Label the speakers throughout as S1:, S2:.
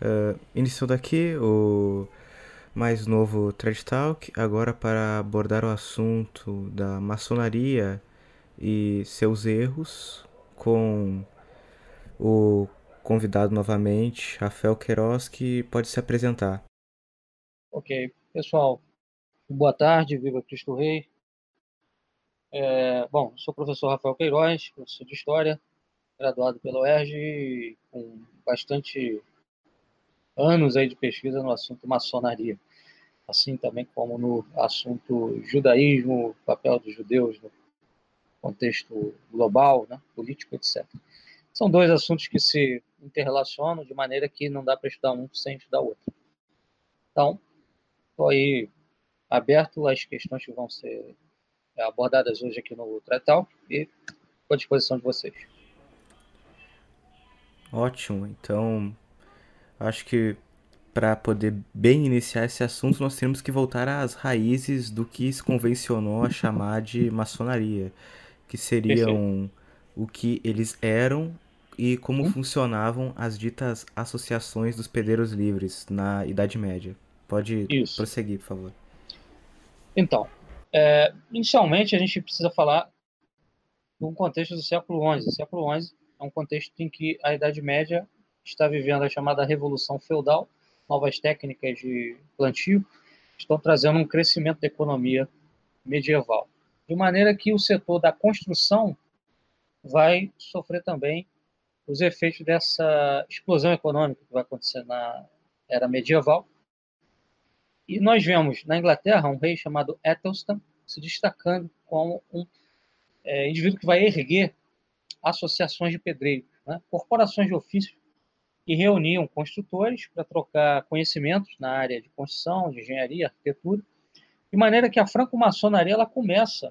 S1: Uh, iniciando aqui o mais novo Thread Talk, agora para abordar o assunto da maçonaria e seus erros, com o convidado novamente, Rafael Queiroz, que pode se apresentar.
S2: Ok, pessoal, boa tarde, viva Cristo Rei. É, bom, sou o professor Rafael Queiroz, professor de História, graduado pela UERJ, com bastante anos aí de pesquisa no assunto maçonaria, assim também como no assunto judaísmo, papel dos judeus no contexto global, né, político, etc. São dois assuntos que se interrelacionam de maneira que não dá para estudar um sem estudar o outro. Então, estou aí aberto às questões que vão ser abordadas hoje aqui no Tretal e à disposição de vocês.
S1: Ótimo, então Acho que para poder bem iniciar esse assunto, nós temos que voltar às raízes do que se convencionou a chamar de maçonaria, que seriam o que eles eram e como hum? funcionavam as ditas associações dos pedreiros livres na Idade Média. Pode Isso. prosseguir, por favor.
S2: Então, é, inicialmente a gente precisa falar de um contexto do século XI. O século XI é um contexto em que a Idade Média está vivendo a chamada revolução feudal, novas técnicas de plantio estão trazendo um crescimento da economia medieval. De maneira que o setor da construção vai sofrer também os efeitos dessa explosão econômica que vai acontecer na era medieval. E nós vemos na Inglaterra um rei chamado Ethelstan se destacando como um é, indivíduo que vai erguer associações de pedreiros, né? corporações de ofícios que reuniam construtores para trocar conhecimentos na área de construção, de engenharia, arquitetura, de maneira que a franco-maçonaria ela começa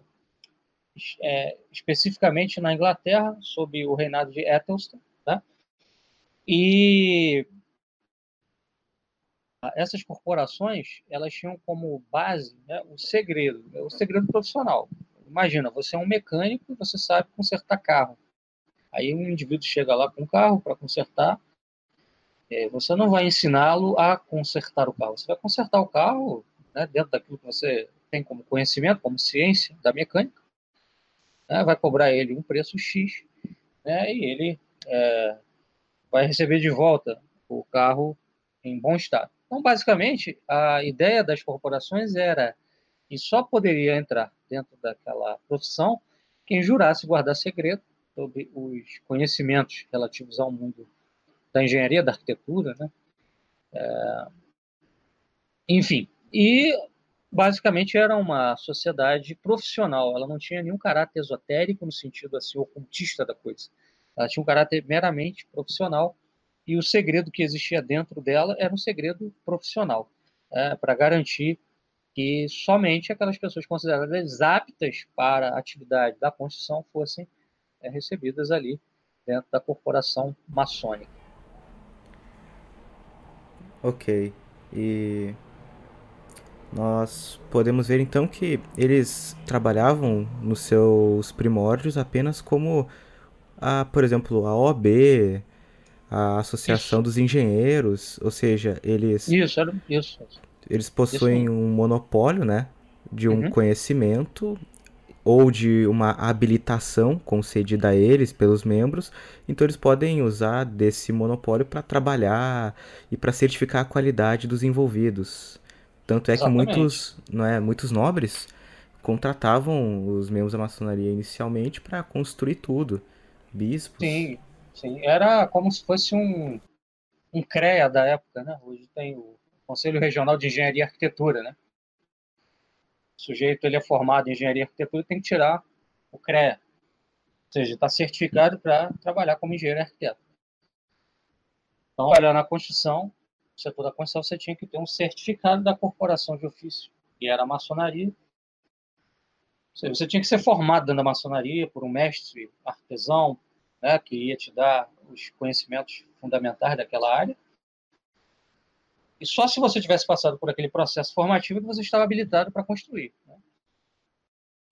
S2: é, especificamente na Inglaterra, sob o reinado de Ethelstan, tá? e essas corporações elas tinham como base né, o segredo, o segredo profissional. Imagina, você é um mecânico e você sabe consertar carro. Aí um indivíduo chega lá com um carro para consertar, é, você não vai ensiná-lo a consertar o carro. Você vai consertar o carro né, dentro daquilo que você tem como conhecimento, como ciência da mecânica. Né, vai cobrar ele um preço X né, e ele é, vai receber de volta o carro em bom estado. Então, basicamente, a ideia das corporações era que só poderia entrar dentro daquela profissão quem jurasse guardar segredo sobre os conhecimentos relativos ao mundo da engenharia, da arquitetura, né? É, enfim, e basicamente era uma sociedade profissional, ela não tinha nenhum caráter esotérico no sentido assim ocultista da coisa. Ela tinha um caráter meramente profissional e o segredo que existia dentro dela era um segredo profissional, é, para garantir que somente aquelas pessoas consideradas aptas para a atividade da construção fossem é, recebidas ali dentro da corporação maçônica.
S1: Ok. E nós podemos ver então que eles trabalhavam nos seus primórdios apenas como a, por exemplo, a OAB, a Associação isso. dos Engenheiros, ou seja, eles
S2: Isso, era isso.
S1: Eles possuem isso. um monopólio, né, de um uhum. conhecimento ou de uma habilitação concedida a eles pelos membros, então eles podem usar desse monopólio para trabalhar e para certificar a qualidade dos envolvidos. Tanto é Exatamente. que muitos, não é, muitos nobres contratavam os membros da maçonaria inicialmente para construir tudo, bispos.
S2: Sim, sim, era como se fosse um um CREA da época, né? Hoje tem o Conselho Regional de Engenharia e Arquitetura, né? O sujeito ele é formado em engenharia e arquitetura tem que tirar o CREA. Ou seja, está certificado para trabalhar como engenheiro e arquiteto. Então, olha, na construção, no setor da construção, você tinha que ter um certificado da corporação de ofício, que era a maçonaria. Seja, você tinha que ser formado dentro da maçonaria por um mestre artesão, né, que ia te dar os conhecimentos fundamentais daquela área. E só se você tivesse passado por aquele processo formativo que você estava habilitado para construir. Né?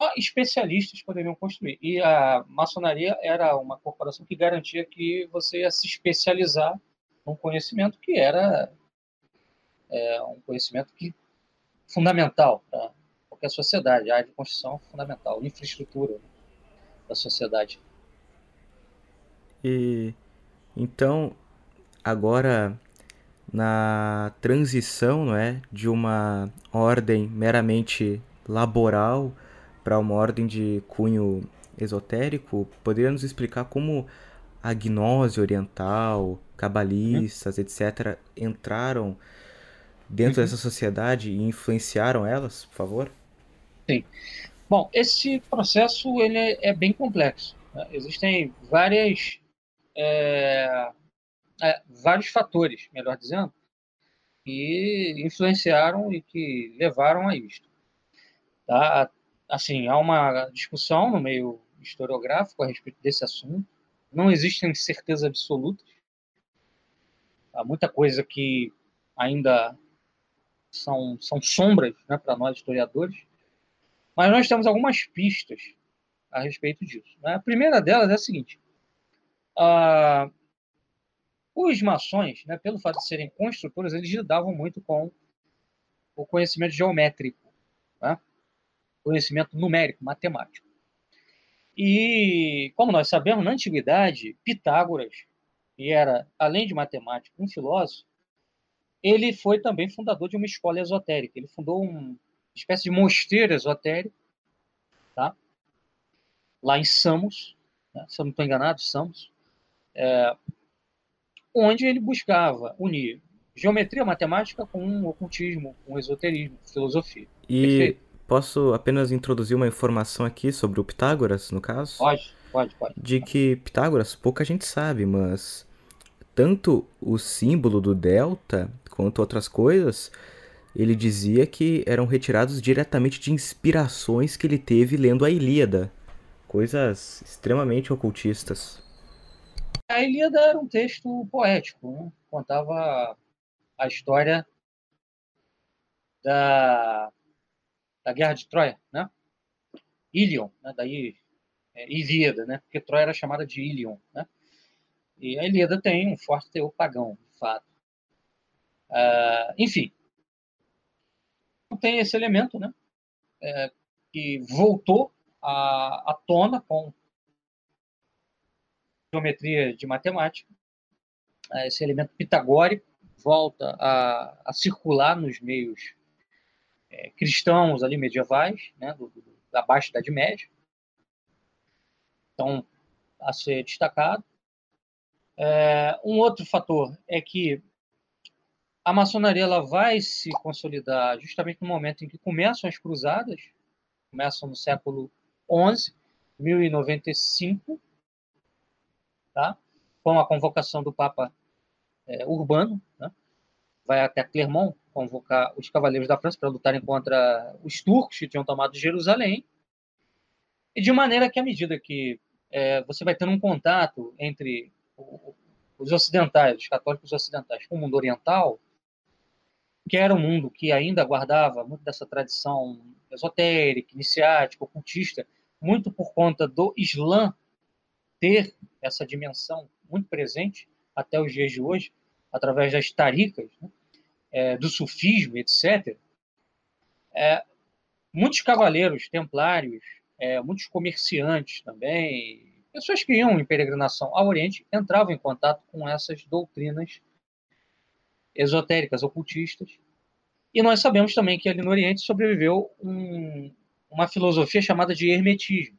S2: Só especialistas poderiam construir. E a maçonaria era uma corporação que garantia que você ia se especializar um conhecimento que era é, um conhecimento que fundamental para qualquer sociedade. A área de construção é fundamental, infraestrutura da sociedade.
S1: E então agora na transição, não é, de uma ordem meramente laboral para uma ordem de cunho esotérico, poderia nos explicar como a gnose oriental, cabalistas, etc., entraram dentro uhum. dessa sociedade e influenciaram elas, por favor?
S2: Sim. Bom, esse processo ele é, é bem complexo. Né? Existem várias, é, é, vários fatores, melhor dizendo, que influenciaram e que levaram a isto. Tá? Assim, há uma discussão no meio historiográfico a respeito desse assunto. Não existem certezas absolutas. Há muita coisa que ainda são, são sombras né, para nós historiadores, mas nós temos algumas pistas a respeito disso. Né? A primeira delas é a seguinte: uh, os maçons, né, pelo fato de serem construtores, eles lidavam muito com o conhecimento geométrico, né? conhecimento numérico, matemático. E, como nós sabemos, na antiguidade, Pitágoras, que era, além de matemático, um filósofo, ele foi também fundador de uma escola esotérica. Ele fundou uma espécie de mosteiro esotérico, tá? lá em Samos, né? se eu não estou enganado, Samos, é, onde ele buscava unir geometria matemática com ocultismo, com esoterismo, filosofia.
S1: E Perfeito? posso apenas introduzir uma informação aqui sobre o Pitágoras, no caso?
S2: Pode, pode, pode.
S1: De que Pitágoras, pouca gente sabe, mas tanto o símbolo do delta quanto outras coisas, ele dizia que eram retirados diretamente de inspirações que ele teve lendo a Ilíada. Coisas extremamente ocultistas.
S2: A Ilíada era um texto poético, né? contava a história da, da Guerra de Troia, né? Ilion, né? daí é, Ilíada, né? porque Troia era chamada de Ilion. Né? E a Ilíada tem um forte teor pagão, de fato. Uh, enfim, tem esse elemento, né? É, que voltou à, à tona com geometria de matemática. É, esse elemento pitagórico volta a, a circular nos meios é, cristãos ali medievais, né, do, do, da Baixa Idade Média. Então, a ser destacado. É, um outro fator é que a maçonaria ela vai se consolidar justamente no momento em que começam as cruzadas, começam no século XI, 1095, tá? com a convocação do Papa é, Urbano, né? vai até Clermont convocar os cavaleiros da França para lutarem contra os turcos que tinham tomado Jerusalém, e de maneira que, à medida que é, você vai tendo um contato entre os ocidentais, os católicos ocidentais, com o mundo oriental, que era um mundo que ainda guardava muito dessa tradição esotérica, iniciática, ocultista, muito por conta do Islã ter essa dimensão muito presente até os dias de hoje, através das taricas, né? é, do sufismo, etc. É, muitos cavaleiros templários, é, muitos comerciantes também, pessoas que iam em peregrinação ao Oriente, entravam em contato com essas doutrinas esotéricas, ocultistas. E nós sabemos também que ali no Oriente sobreviveu um, uma filosofia chamada de hermetismo,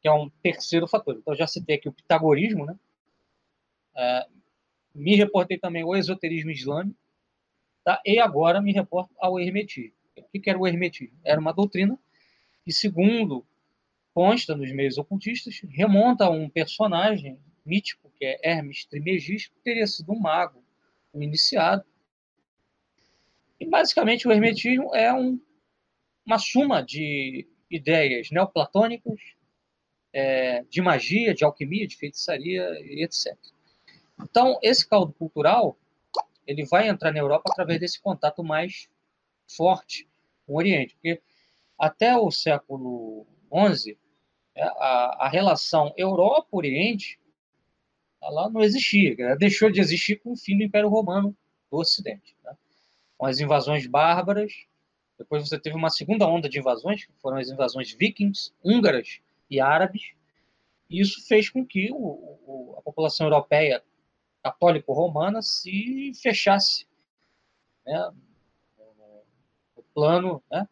S2: que é um terceiro fator. Então, já citei aqui o pitagorismo, né? É, me reportei também ao esoterismo islâmico, tá? e agora me reporto ao hermetismo. O que era o hermetismo? Era uma doutrina que, segundo consta nos meios ocultistas, remonta a um personagem mítico, que é Hermes Trismegisto, que teria sido um mago, um iniciado. E, basicamente, o hermetismo é um, uma suma de ideias neoplatônicas, é, de magia, de alquimia, de feitiçaria, etc. Então, esse caldo cultural ele vai entrar na Europa através desse contato mais forte com o Oriente, porque até o século XI, é, a, a relação Europa-Oriente ela não existia, ela deixou de existir com o fim do Império Romano do Ocidente. Né? Com as invasões bárbaras, depois você teve uma segunda onda de invasões, que foram as invasões vikings, húngaras e árabes, isso fez com que o, o, a população europeia católico-romana se fechasse né, no plano né,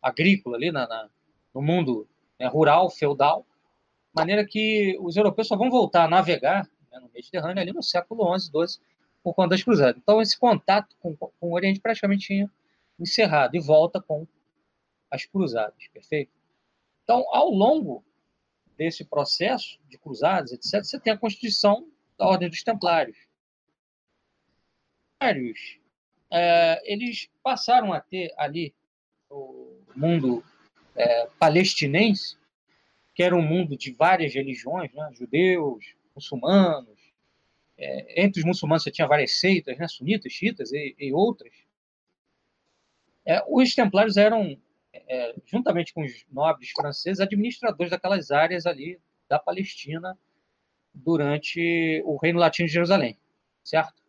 S2: agrícola, ali na, na no mundo né, rural, feudal, de maneira que os europeus só vão voltar a navegar né, no Mediterrâneo ali no século XI, XII, por conta das cruzadas. Então, esse contato com, com o Oriente praticamente tinha encerrado e volta com as cruzadas, perfeito? Então, ao longo desse processo de cruzadas, etc., você tem a constituição da Ordem dos Templários. Templários, é, eles passaram a ter ali o mundo é, palestinense, que era um mundo de várias religiões, né? judeus, muçulmanos. É, entre os muçulmanos você tinha várias seitas, né? sunitas, xiitas e, e outras. É, os templários eram, é, juntamente com os nobres franceses, administradores daquelas áreas ali da Palestina durante o Reino Latino de Jerusalém, certo?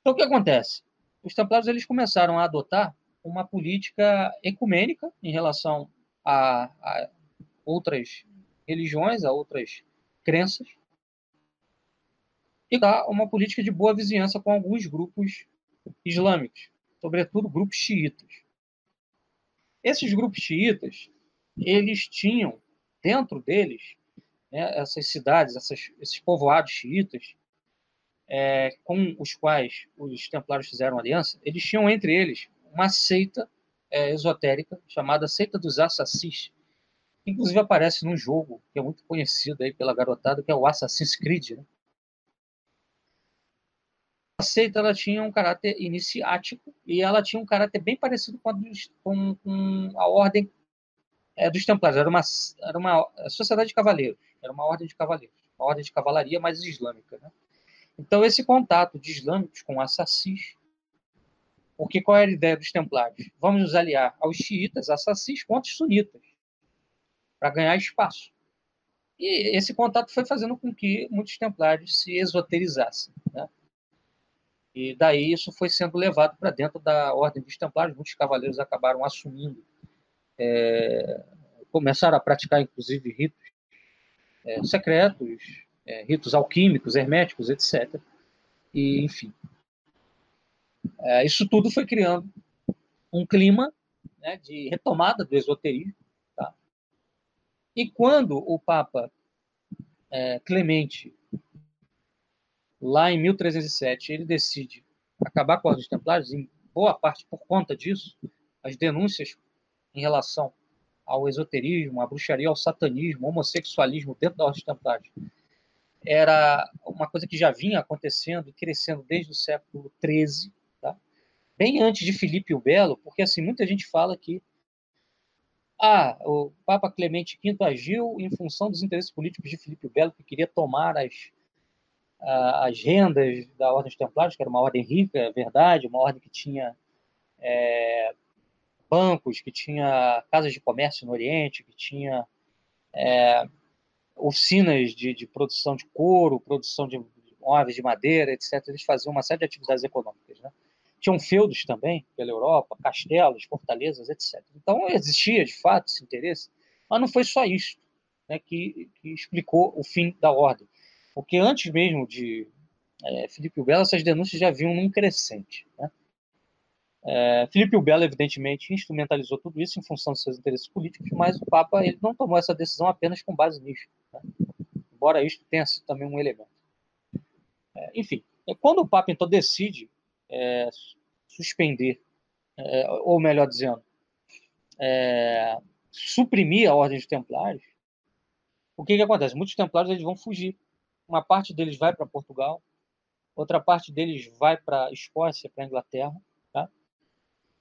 S2: Então, o que acontece? Os templários eles começaram a adotar uma política ecumênica em relação a, a outras religiões, a outras crenças, e dá uma política de boa vizinhança com alguns grupos islâmicos, sobretudo grupos xiitas. Esses grupos xiitas, eles tinham dentro deles né, essas cidades, essas, esses povoados xiitas, é, com os quais os templários fizeram aliança, eles tinham entre eles uma seita é, esotérica chamada Seita dos Assassins. Inclusive aparece num jogo que é muito conhecido aí pela garotada, que é o Assassin's Creed. Né? Seita ela tinha um caráter iniciático e ela tinha um caráter bem parecido com a, dos, com, com a ordem é, dos Templários. Era uma, era uma sociedade de cavaleiros, era uma ordem de cavaleiros, uma ordem de cavalaria mais islâmica. Né? Então, esse contato de islâmicos com assassins porque qual era a ideia dos templários? Vamos nos aliar aos xiitas, assassins, contra os sunitas, para ganhar espaço. E esse contato foi fazendo com que muitos templários se esoterizassem. Né? E daí isso foi sendo levado para dentro da ordem dos templários. Muitos cavaleiros acabaram assumindo, é, começaram a praticar, inclusive, ritos é, secretos, é, ritos alquímicos, herméticos, etc. E, enfim, é, isso tudo foi criando um clima né, de retomada do esoterismo. Tá? E quando o Papa é, Clemente, lá em 1307, ele decide acabar com a Ordem dos Templários, em boa parte por conta disso, as denúncias em relação ao esoterismo, à bruxaria, ao satanismo, ao homossexualismo dentro da Ordem dos Templários, era uma coisa que já vinha acontecendo e crescendo desde o século XIII, bem antes de Filipe o Belo, porque assim muita gente fala que ah, o Papa Clemente V agiu em função dos interesses políticos de Filipe o Belo, que queria tomar as, as rendas da Ordem dos Templários, que era uma ordem rica, é verdade, uma ordem que tinha é, bancos, que tinha casas de comércio no Oriente, que tinha é, oficinas de, de, produção de couro, produção de móveis de madeira, etc. Eles faziam uma série de atividades econômicas, né? tinham feudos também pela Europa, castelos, fortalezas, etc. Então existia de fato esse interesse, mas não foi só isso né, que, que, explicou o fim da ordem, porque antes mesmo de é, Filipe o Belo essas denúncias já vinham num crescente. Né? É, Filipe o Belo evidentemente instrumentalizou tudo isso em função dos seus interesses políticos, mas o Papa ele não tomou essa decisão apenas com base nisso, né? embora isto tenha sido também um elemento. É, enfim, quando o Papa então decide é, suspender, é, ou melhor dizendo, é, suprimir a ordem dos templários, o que, que acontece? Muitos templários eles vão fugir. Uma parte deles vai para Portugal, outra parte deles vai para Escócia, para Inglaterra, tá?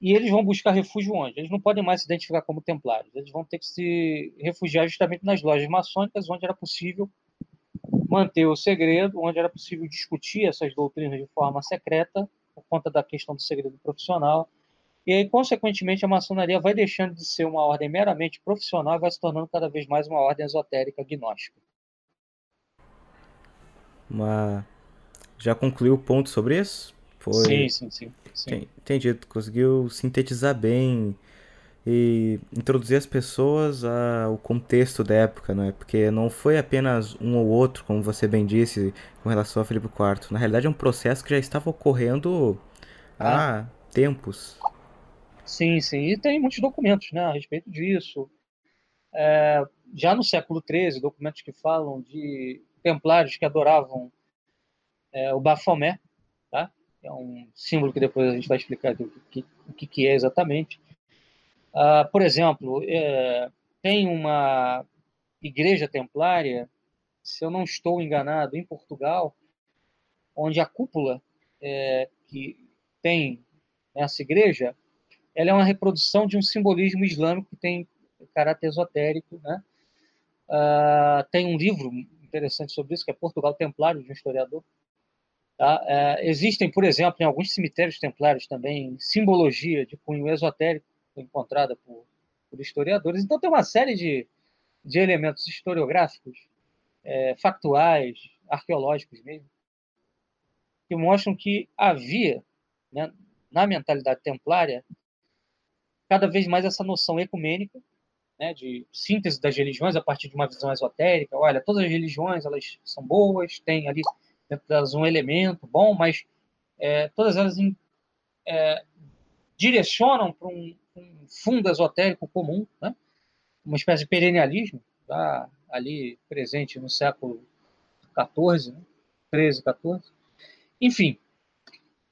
S2: e eles vão buscar refúgio onde? Eles não podem mais se identificar como templários, eles vão ter que se refugiar justamente nas lojas maçônicas, onde era possível manter o segredo, onde era possível discutir essas doutrinas de forma secreta por conta da questão do segredo profissional. E aí, consequentemente, a maçonaria vai deixando de ser uma ordem meramente profissional e vai se tornando cada vez mais uma ordem esotérica gnóstica.
S1: Uma... Já concluiu o ponto sobre isso?
S2: Foi... Sim, sim, sim. sim.
S1: Entendi, conseguiu sintetizar bem e introduzir as pessoas ao contexto da época, não é? Porque não foi apenas um ou outro, como você bem disse, com relação a Felipe IV. Na realidade, é um processo que já estava ocorrendo há ah. tempos.
S2: Sim, sim. E tem muitos documentos né, a respeito disso. É, já no século XIII, documentos que falam de templários que adoravam é, o Bafomé, tá? é um símbolo que depois a gente vai explicar o que, o que é exatamente. Uh, por exemplo, é, tem uma igreja templária, se eu não estou enganado, em Portugal, onde a cúpula é, que tem nessa igreja, ela é uma reprodução de um simbolismo islâmico que tem caráter esotérico, né? Uh, tem um livro interessante sobre isso, que é Portugal Templário, de um historiador. Tá? Uh, existem, por exemplo, em alguns cemitérios templários também, simbologia de cunho esotérico, encontrada por, por historiadores. Então, tem uma série de, de elementos historiográficos, é, factuais, arqueológicos mesmo, que mostram que havia, né, na mentalidade templária, cada vez mais essa noção ecumênica, né, de síntese das religiões a partir de uma visão esotérica. Olha, todas as religiões elas são boas, tem ali dentro delas um elemento bom, mas é, todas elas é, direcionam para um, um fundo esotérico comum, né? uma espécie de perennialismo, tá ali presente no século XIV, né? 13, 14. Enfim,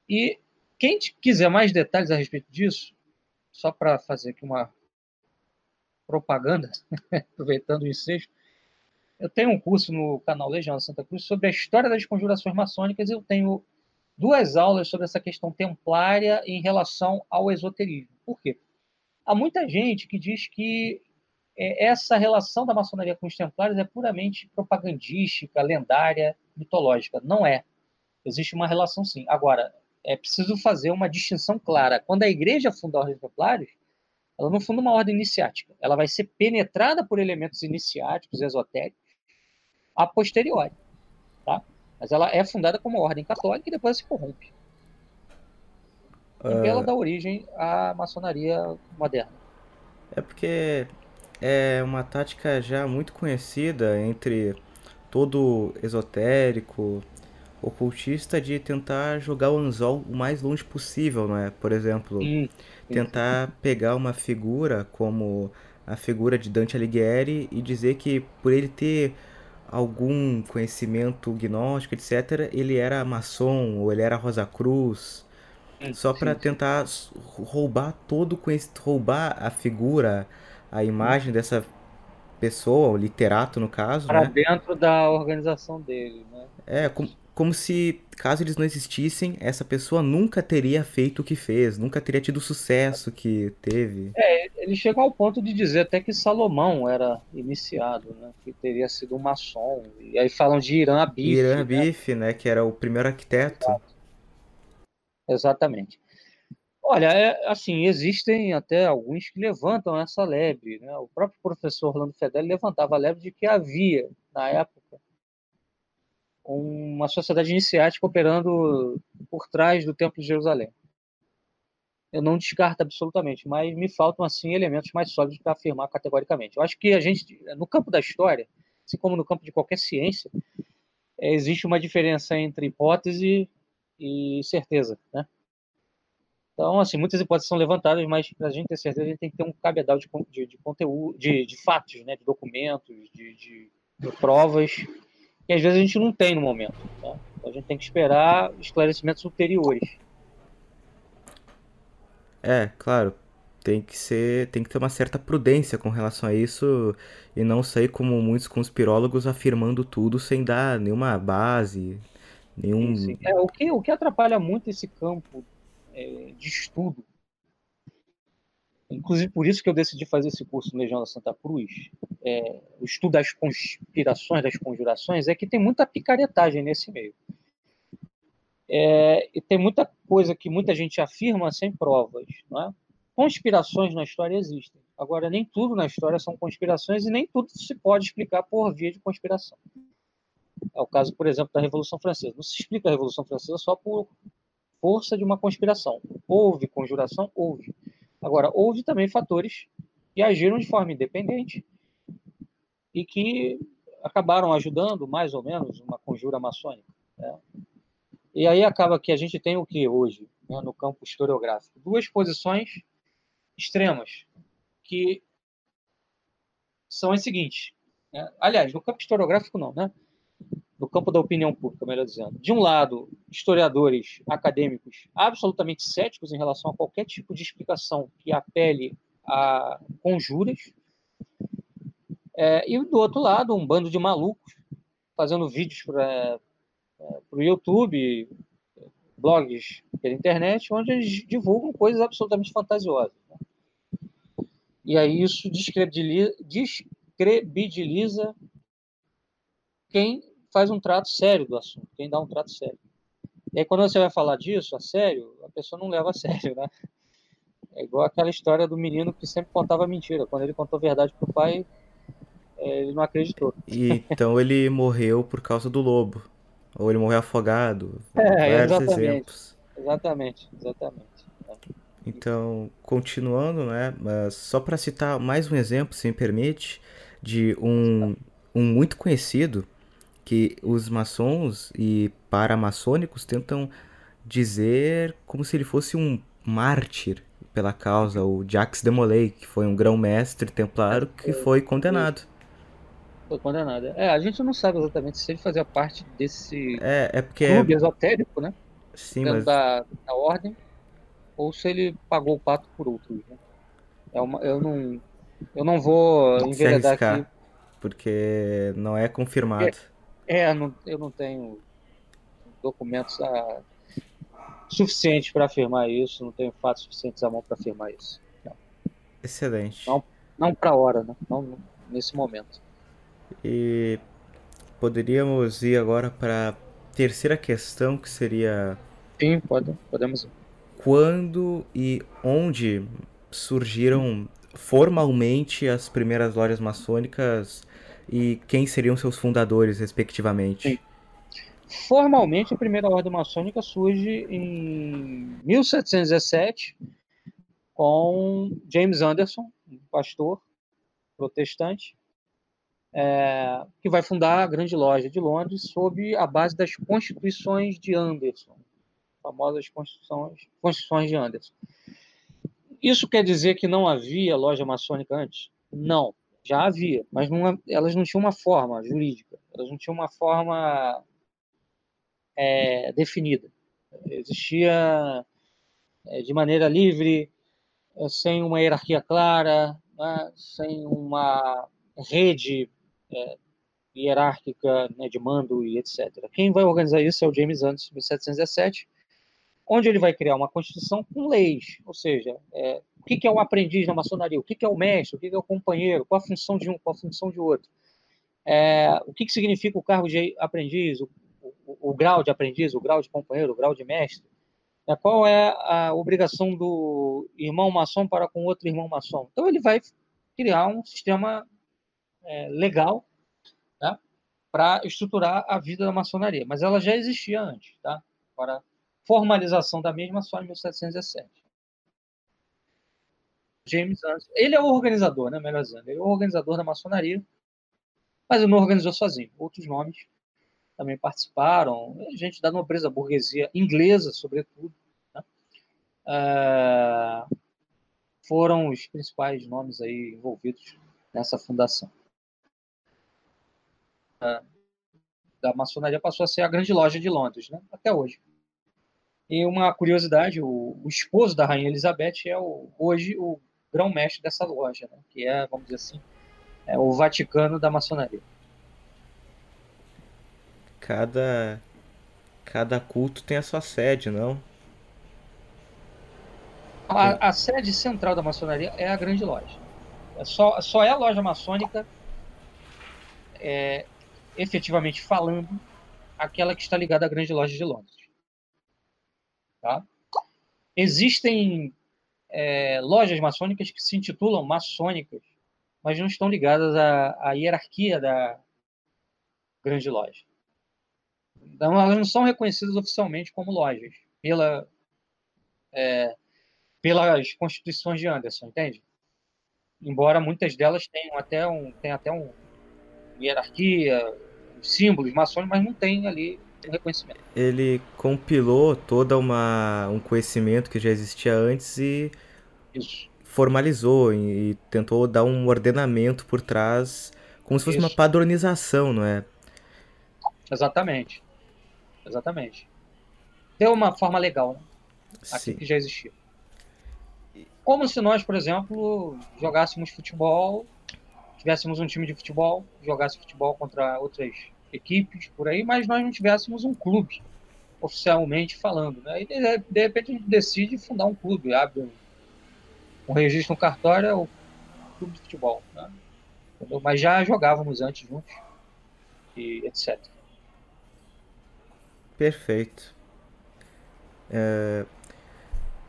S2: e quem quiser mais detalhes a respeito disso, só para fazer aqui uma propaganda, aproveitando o ensejo, eu tenho um curso no canal Legião Santa Cruz sobre a história das conjurações maçônicas e eu tenho duas aulas sobre essa questão templária em relação ao esoterismo. Por quê? Há muita gente que diz que é, essa relação da maçonaria com os templários é puramente propagandística, lendária, mitológica. Não é. Existe uma relação sim. Agora, é preciso fazer uma distinção clara. Quando a igreja Ordem dos Templários, ela não funda uma ordem iniciática. Ela vai ser penetrada por elementos iniciáticos, esotéricos, a posteriori. Tá? Mas ela é fundada como ordem católica e depois se corrompe. Uh... ela dá origem à maçonaria moderna.
S1: É porque é uma tática já muito conhecida entre todo esotérico, ocultista de tentar jogar o anzol o mais longe possível, não é? Por exemplo, tentar pegar uma figura como a figura de Dante Alighieri e dizer que por ele ter algum conhecimento gnóstico, etc., ele era maçom ou ele era Rosa Cruz só para tentar roubar todo o roubar a figura, a imagem dessa pessoa, o literato no caso,
S2: para
S1: né?
S2: dentro da organização dele, né?
S1: É, como, como se caso eles não existissem, essa pessoa nunca teria feito o que fez, nunca teria tido o sucesso que teve.
S2: É, ele chegou ao ponto de dizer até que Salomão era iniciado, né? Que teria sido um maçom. E aí falam de Irã Abif.
S1: Irã Abif, né? né? Que era o primeiro arquiteto. Exato.
S2: Exatamente. Olha, é, assim, existem até alguns que levantam essa lebre. Né? O próprio professor Orlando Fedeli levantava a lebre de que havia, na época, uma sociedade iniciática operando por trás do Templo de Jerusalém. Eu não descarto absolutamente, mas me faltam, assim, elementos mais sólidos para afirmar categoricamente. Eu acho que a gente, no campo da história, assim como no campo de qualquer ciência, existe uma diferença entre hipótese e certeza, né? Então, assim, muitas hipóteses são levantadas, mas para a gente ter certeza, a gente tem que ter um cabedal de, de, de conteúdo, de, de, fatos, né? de documentos, de, provas, que às vezes a gente não tem no momento. Tá? Então, a gente tem que esperar esclarecimentos ulteriores.
S1: É, claro. Tem que ser, tem que ter uma certa prudência com relação a isso e não sair como muitos conspirólogos afirmando tudo sem dar nenhuma base, Nenhum...
S2: É, o, que, o que atrapalha muito esse campo é, de estudo, inclusive por isso que eu decidi fazer esse curso no Legião da Santa Cruz, é, o estudo das conspirações, das conjurações, é que tem muita picaretagem nesse meio. É, e tem muita coisa que muita gente afirma sem provas. Não é? Conspirações na história existem. Agora, nem tudo na história são conspirações e nem tudo se pode explicar por via de conspiração. É o caso, por exemplo, da Revolução Francesa. Não se explica a Revolução Francesa só por força de uma conspiração. Houve conjuração? Houve. Agora, houve também fatores que agiram de forma independente e que acabaram ajudando, mais ou menos, uma conjura maçônica. Né? E aí acaba que a gente tem o que hoje, né, no campo historiográfico? Duas posições extremas, que são as seguintes. Né? Aliás, no campo historiográfico não, né? No campo da opinião pública, melhor dizendo. De um lado, historiadores acadêmicos absolutamente céticos em relação a qualquer tipo de explicação que apele a conjuras, é, e do outro lado, um bando de malucos fazendo vídeos para é, o YouTube, blogs pela internet, onde eles divulgam coisas absolutamente fantasiosas. Né? E aí isso descredibiliza, quem faz um trato sério do assunto, quem dá um trato sério. E aí, quando você vai falar disso a sério, a pessoa não leva a sério, né? É igual aquela história do menino que sempre contava mentira. Quando ele contou a verdade pro pai, é, ele não acreditou.
S1: E, então ele morreu por causa do lobo. Ou ele morreu afogado.
S2: É, exatamente. Exemplos. Exatamente, exatamente.
S1: Então, continuando, né? Mas só para citar mais um exemplo, se me permite, de um, um muito conhecido que os maçons e paramaçônicos tentam dizer como se ele fosse um mártir pela causa, o Jacques de Molay, que foi um grão-mestre templário que foi condenado.
S2: Foi condenado. É, a gente não sabe exatamente se ele fazia parte desse
S1: é, é porque
S2: clube esotérico, né?
S1: Sim, mas...
S2: da, da ordem, ou se ele pagou o pato por outros, né? É uma, eu não eu não vou enveredar aqui.
S1: Porque não é confirmado. É,
S2: é, não, eu não tenho documentos ah, suficientes para afirmar isso, não tenho fatos suficientes à mão para afirmar isso. Não.
S1: Excelente.
S2: Não, não para a hora, né? não nesse momento.
S1: E poderíamos ir agora para a terceira questão, que seria.
S2: Sim, pode, podemos ir.
S1: Quando e onde surgiram formalmente as primeiras lojas maçônicas e quem seriam seus fundadores, respectivamente? Sim.
S2: Formalmente, a primeira ordem maçônica surge em 1717 com James Anderson, um pastor protestante, é, que vai fundar a Grande Loja de Londres sob a base das Constituições de Anderson, famosas Constituições, Constituições de Anderson. Isso quer dizer que não havia loja maçônica antes? Não já havia, mas não, elas não tinham uma forma jurídica, elas não tinham uma forma é, definida. Existia é, de maneira livre, é, sem uma hierarquia clara, né, sem uma rede é, hierárquica né, de mando e etc. Quem vai organizar isso é o James Anderson, 1717, onde ele vai criar uma constituição com leis, ou seja, é, o que é o aprendiz na maçonaria, o que é o mestre, o que é o companheiro, qual a função de um, qual a função de outro, é, o que significa o cargo de aprendiz, o, o, o, grau de aprendiz, o grau de companheiro, o grau de mestre, é, qual é a obrigação do irmão maçom para com outro irmão maçom. Então ele vai criar um sistema é, legal tá? para estruturar a vida da maçonaria, mas ela já existia antes, tá? Para formalização da mesma só em 1717. James Anderson. Ele é o organizador, né, melhor dizendo. Ele é o organizador da maçonaria, mas ele não organizou sozinho. Outros nomes também participaram, gente da nobreza burguesia inglesa, sobretudo, né? uh, foram os principais nomes aí envolvidos nessa fundação. Uh, da maçonaria passou a ser a grande loja de Londres, né? até hoje. E uma curiosidade, o, o esposo da Rainha Elizabeth é o, hoje o grão-mestre dessa loja, né? que é, vamos dizer assim, é o Vaticano da maçonaria.
S1: Cada, cada culto tem a sua sede, não?
S2: A, a sede central da maçonaria é a grande loja. É só, só é a loja maçônica, é, efetivamente falando, aquela que está ligada à grande loja de Londres. Tá? Existem é, lojas maçônicas que se intitulam maçônicas, mas não estão ligadas à, à hierarquia da grande loja. Então, elas não são reconhecidas oficialmente como lojas pela, é, pelas constituições de Anderson, entende? Embora muitas delas tenham até um, tenham até um hierarquia, símbolos maçônicos, mas não tem ali reconhecimento.
S1: Ele compilou toda uma um conhecimento que já existia antes e
S2: Isso.
S1: formalizou e, tentou dar um ordenamento por trás, como se fosse
S2: Isso.
S1: uma padronização, não é?
S2: Exatamente. Exatamente. Deu uma forma legal, né? Aqui que já existia. Como se nós, por exemplo, jogássemos futebol, tivéssemos um time de futebol, jogasse futebol contra outras equipes por aí, mas nós não tivéssemos um clube, oficialmente falando. Né? E de, de repente a gente decide fundar um clube, abre um, um registro no cartório, é o clube de futebol. Né? Mas já jogávamos antes juntos, e etc.
S1: Perfeito. É,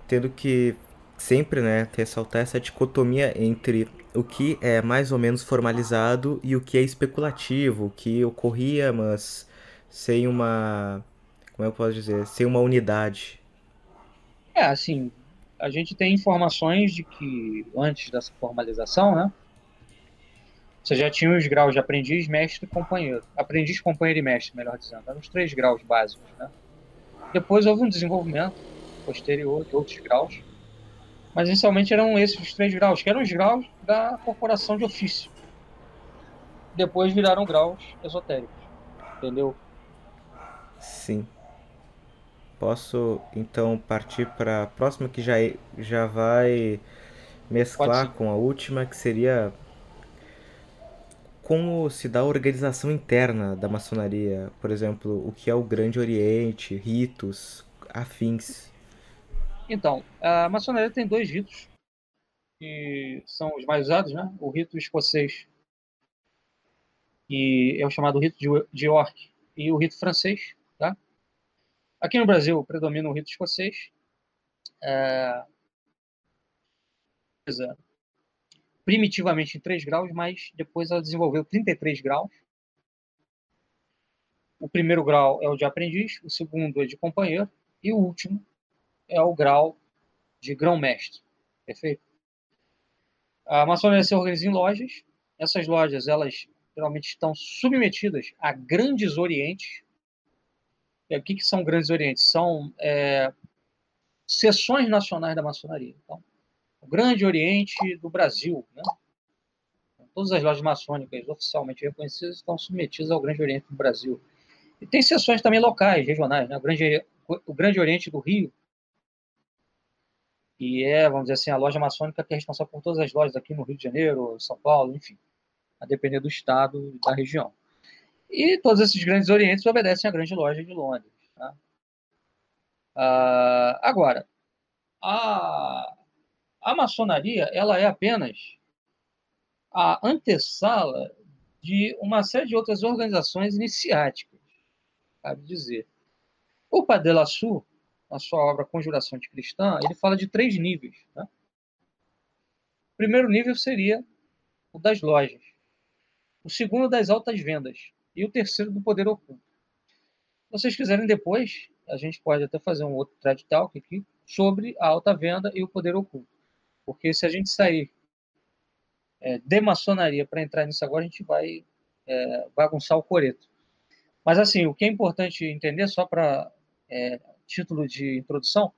S1: tendo que sempre, né, ressaltar essa dicotomia entre o que é mais ou menos formalizado e o que é especulativo, o que ocorria, mas sem uma, como eu posso dizer, sem uma unidade.
S2: É, assim, a gente tem informações de que antes dessa formalização, né, você já tinha os graus de aprendiz, mestre e companheiro. Aprendiz, companheiro e mestre, melhor dizendo. Eram os três graus básicos, né? Depois houve um desenvolvimento posterior de outros graus, mas inicialmente eram esses os três graus, que eram os graus da corporação de ofício. Depois viraram graus esotéricos, entendeu?
S1: Sim. Posso então partir para a próxima que já, já vai mesclar com a última, que seria como se dá a organização interna da maçonaria? Por exemplo, o que é o Grande Oriente, ritos, afins?
S2: Então, a maçonaria tem dois ritos, que são os mais usados, né? O rito escocês, que é o chamado rito de York, e o rito francês, tá? Aqui no Brasil predomina o rito escocês. É... Primitivamente em 3 graus, mas depois ela desenvolveu 33 graus. O primeiro grau é o de aprendiz, o segundo é de companheiro, e o último é o grau de grão-mestre. Perfeito? A maçonaria se organiza em lojas. Essas lojas, elas geralmente estão submetidas a grandes orientes. E o que, que são grandes orientes? São é, seções nacionais da maçonaria. Então, o Grande Oriente do Brasil, né? Todas as lojas maçônicas oficialmente reconhecidas estão submetidas ao Grande Oriente do Brasil. E tem seções também locais, regionais, né? O Grande, o Grande Oriente do Rio, e é, vamos dizer assim, a loja maçônica que é responsável por todas as lojas aqui no Rio de Janeiro, São Paulo, enfim, a depender do estado e da região. E todos esses grandes orientes obedecem à grande loja de Londres. Tá? Ah, agora, a, a maçonaria ela é apenas a antessala de uma série de outras organizações iniciáticas, cabe dizer. O Padre Lassu, na sua obra Conjuração Anticristã, ele fala de três níveis. Né? O primeiro nível seria o das lojas, o segundo das altas vendas e o terceiro do poder oculto. Se vocês quiserem depois, a gente pode até fazer um outro thread talk aqui sobre a alta venda e o poder oculto. Porque se a gente sair é, de maçonaria para entrar nisso agora, a gente vai é, bagunçar o coreto. Mas, assim, o que é importante entender, só para é, título de introdução,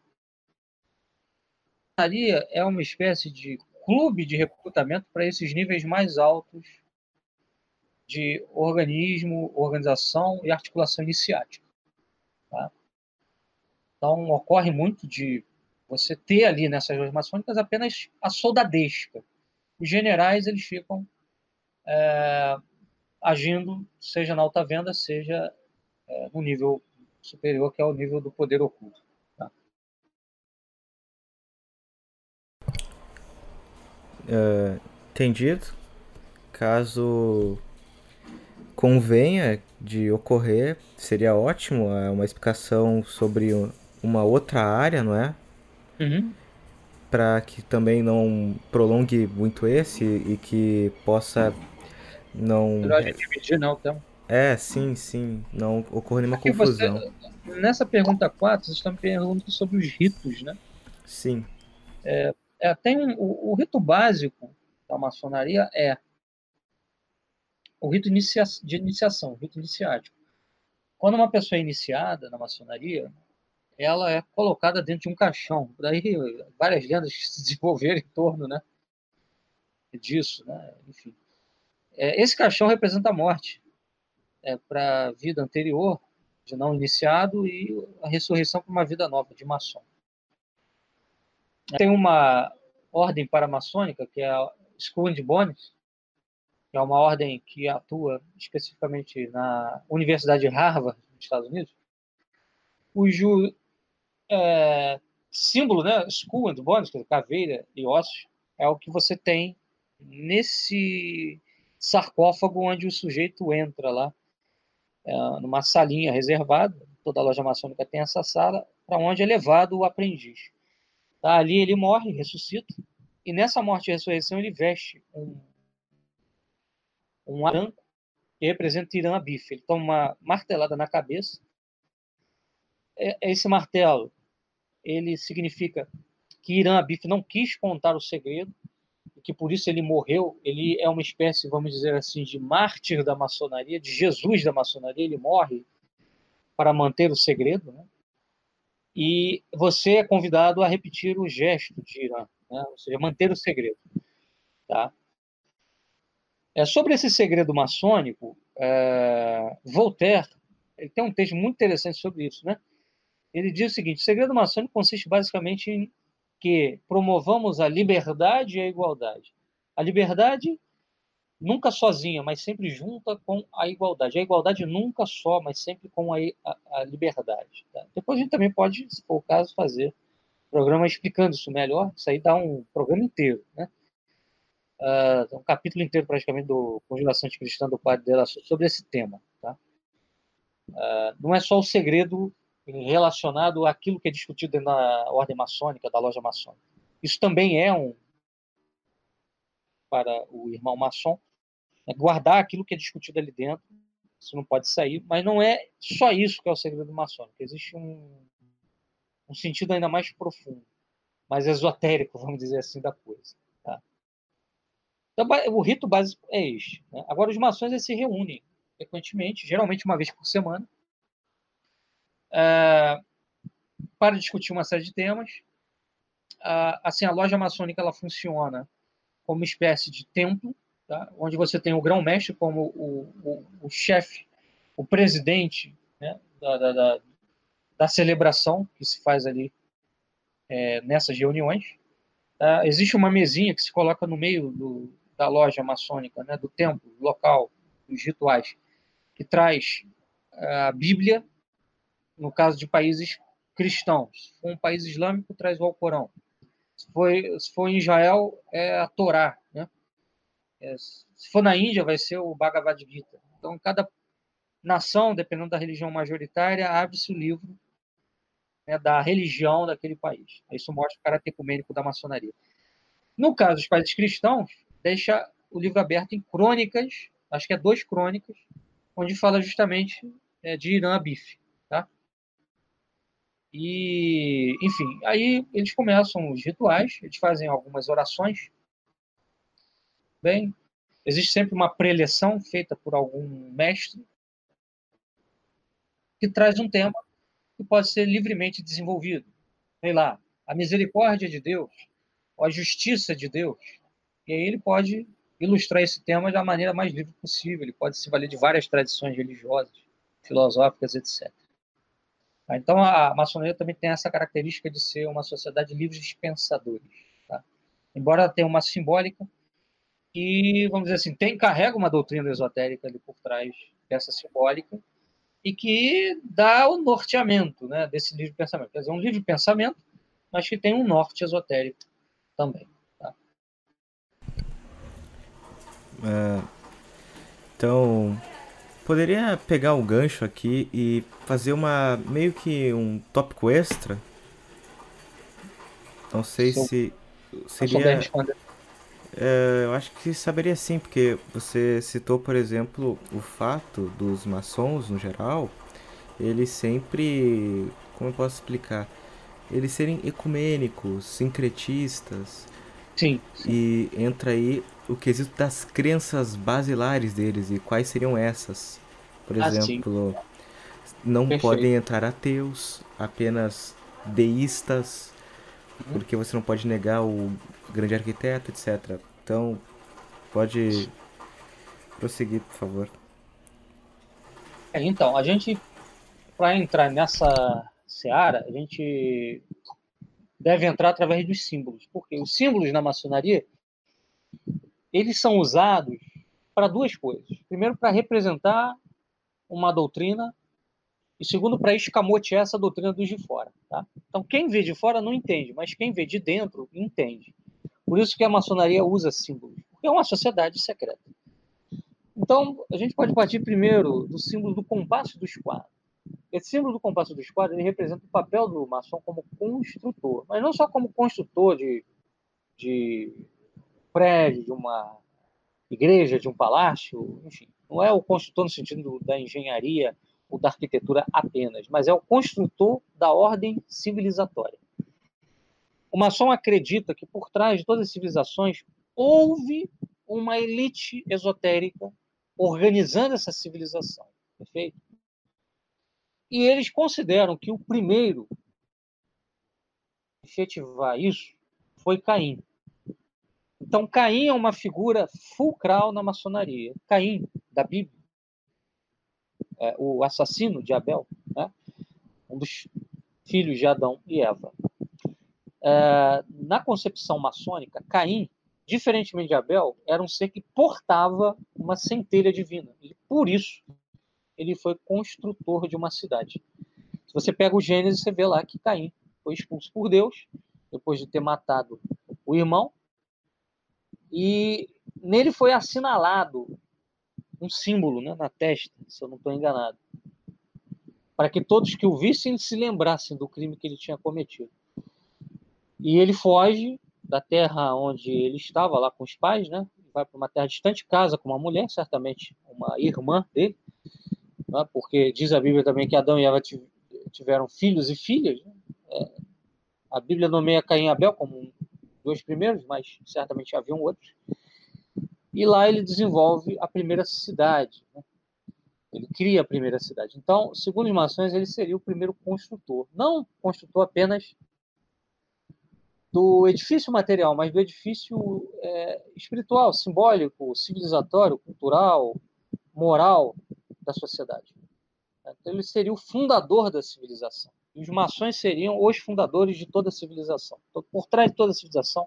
S2: a é uma espécie de clube de recrutamento para esses níveis mais altos de organismo, organização e articulação iniciática. Tá? Então, ocorre muito de você ter ali nessas lojas maçônicas apenas a soldadesca. Os generais, eles ficam é, agindo, seja na alta venda, seja é, no nível superior, que é o nível do poder oculto. Tá?
S1: Uh, entendido. Caso convenha de ocorrer, seria ótimo é uma explicação sobre uma outra área, não é?
S2: Uhum.
S1: Para que também não prolongue muito esse e que possa não.
S2: Melhor a gente dividir, não, então.
S1: É, sim, sim. Não ocorre nenhuma confusão.
S2: Você, nessa pergunta 4, vocês estão me perguntando sobre os ritos, né?
S1: Sim.
S2: É, é, tem um, o, o, rito básico da maçonaria é o rito inicia, de iniciação, o rito iniciático. Quando uma pessoa é iniciada na maçonaria, ela é colocada dentro de um caixão. Daí várias lendas se desenvolveram em torno né, disso. Né? Enfim. É, esse caixão representa a morte é, para a vida anterior, de não iniciado, e a ressurreição para uma vida nova, de maçom. Tem uma ordem paramaçônica, que é a School and Bones, que é uma ordem que atua especificamente na Universidade de Harvard, nos Estados Unidos, cujo é, símbolo, né, School and Bones, que é caveira e ossos, é o que você tem nesse sarcófago onde o sujeito entra lá, numa salinha reservada, toda loja maçônica tem essa sala, para onde é levado o aprendiz. Tá, ali ele morre, ressuscita, e nessa morte e ressurreição ele veste um um branco que representa Irã Abif. Ele toma uma martelada na cabeça. É, esse martelo ele significa que Irã Abif não quis contar o segredo que por isso ele morreu. Ele é uma espécie, vamos dizer assim, de mártir da maçonaria, de Jesus da maçonaria. Ele morre para manter o segredo, né? E você é convidado a repetir o gesto de Irã, né? ou seja, manter o segredo, tá? É, sobre esse segredo maçônico, é, Voltaire ele tem um texto muito interessante sobre isso. Né? Ele diz o seguinte: o segredo maçônico consiste basicamente em que promovamos a liberdade e a igualdade. A liberdade nunca sozinha, mas sempre junta com a igualdade. A igualdade nunca só, mas sempre com a, a, a liberdade. Tá? Depois a gente também pode, se for o caso, fazer programa explicando isso melhor. Isso aí dá um programa inteiro. Né? uh, um capítulo inteiro praticamente do Congelação Anticristã do Padre dela sobre esse tema. Tá? Uh, não é só o segredo relacionado àquilo que é discutido na ordem maçônica, da loja maçônica. Isso também é um, para o irmão maçom, é guardar aquilo que é discutido ali dentro, isso não pode sair, mas não é só isso que é o segredo maçônico, existe um, um sentido ainda mais profundo, mais esotérico, vamos dizer assim, da coisa. Então, o rito básico é este. Né? Agora, os maçons se reúnem frequentemente, geralmente uma vez por semana, é, para discutir uma série de temas. assim, a loja maçônica ela funciona como uma espécie de templo, tá? onde você tem o grão-mestre como o, o, o chefe, o presidente né? da, da, da, da, celebração que se faz ali é, nessas reuniões. Uh, existe uma mesinha que se coloca no meio do, da loja maçônica, né, do templo local, dos rituais, que traz a Bíblia, no caso de países cristãos. Se for um país islâmico, traz o Alcorão. Se for, se for em Israel, é a Torá. Né? É, se for na Índia, vai ser o Bhagavad Gita. Então, cada nação, dependendo da religião majoritária, abre-se o livro né, da religião daquele país. Isso mostra o caráter ecumênico da maçonaria. No caso dos países cristãos, deixa o livro aberto em crônicas, acho que é dois crônicas, onde fala justamente é, de Irã Abif, tá? E, enfim, aí eles começam os rituais, eles fazem algumas orações. Bem, existe sempre uma preleção feita por algum mestre que traz um tema que pode ser livremente desenvolvido. Sei lá, a misericórdia de Deus, ou a justiça de Deus, e aí ele pode ilustrar esse tema da maneira mais livre possível. Ele pode se valer de várias tradições religiosas, filosóficas, etc. Tá? Então, a maçonaria também tem essa característica de ser uma sociedade livre de pensadores. Tá? Embora tenha uma simbólica e, vamos dizer assim, tem, carrega uma doutrina esotérica ali por trás dessa simbólica e que dá o norteamento né, desse livre pensamento. Quer dizer, um livre pensamento, mas que tem um norte esotérico também.
S1: É, então, poderia pegar o gancho aqui e fazer uma meio que um tópico extra? Não sei Sou. se seria É, eu acho que saberia sim, porque você citou, por exemplo, o fato dos maçons, no geral, eles sempre. Como eu posso explicar? Eles serem ecumênicos, sincretistas.
S2: Sim.
S1: sim. E entra aí o quesito das crenças basilares deles e quais seriam essas. Por ah, exemplo, não Perfeito. podem entrar ateus, apenas deístas, uhum. porque você não pode negar o grande arquiteto, etc. Então, pode prosseguir, por favor.
S2: É, então, a gente, para entrar nessa seara, a gente deve entrar através dos símbolos, porque os símbolos na maçonaria eles são usados para duas coisas. Primeiro, para representar uma doutrina e segundo, para escamotear essa doutrina dos de fora. Tá? Então, quem vê de fora não entende, mas quem vê de dentro entende. Por isso que a maçonaria usa símbolos, porque é uma sociedade secreta. Então, a gente pode partir primeiro do símbolo do compasso do esquadro. Esse símbolo do compasso do esquadro ele representa o papel do maçom como construtor, mas não só como construtor de, de prédio, de uma igreja, de um palácio, enfim. Não é o construtor no sentido da engenharia ou da arquitetura apenas, mas é o construtor da ordem civilizatória. O maçom acredita que por trás de todas as civilizações houve uma elite esotérica organizando essa civilização, perfeito? E eles consideram que o primeiro a efetivar isso foi Caim. Então, Caim é uma figura fulcral na maçonaria. Caim, da Bíblia, é, o assassino de Abel, né? um dos filhos de Adão e Eva. É, na concepção maçônica, Caim, diferentemente de Abel, era um ser que portava uma centelha divina. E por isso, ele foi construtor de uma cidade. Se você pega o Gênesis, você vê lá que Caim foi expulso por Deus, depois de ter matado o irmão, e nele foi assinalado um símbolo né, na testa, se eu não estou enganado, para que todos que o vissem se lembrassem do crime que ele tinha cometido. E ele foge da terra onde ele estava, lá com os pais, né? vai para uma terra distante, casa com uma mulher, certamente uma irmã dele, né? porque diz a Bíblia também que Adão e Eva tiveram filhos e filhas. Né? É, a Bíblia nomeia Caim e Abel como dois primeiros, mas certamente haviam outros. E lá ele desenvolve a primeira cidade. Né? Ele cria a primeira cidade. Então, segundo as mações, ele seria o primeiro construtor. Não construtor apenas do edifício material, mas do edifício é, espiritual, simbólico, civilizatório, cultural, moral da sociedade. Então, ele seria o fundador da civilização. E os maçons seriam os fundadores de toda a civilização. Então, por trás de toda a civilização,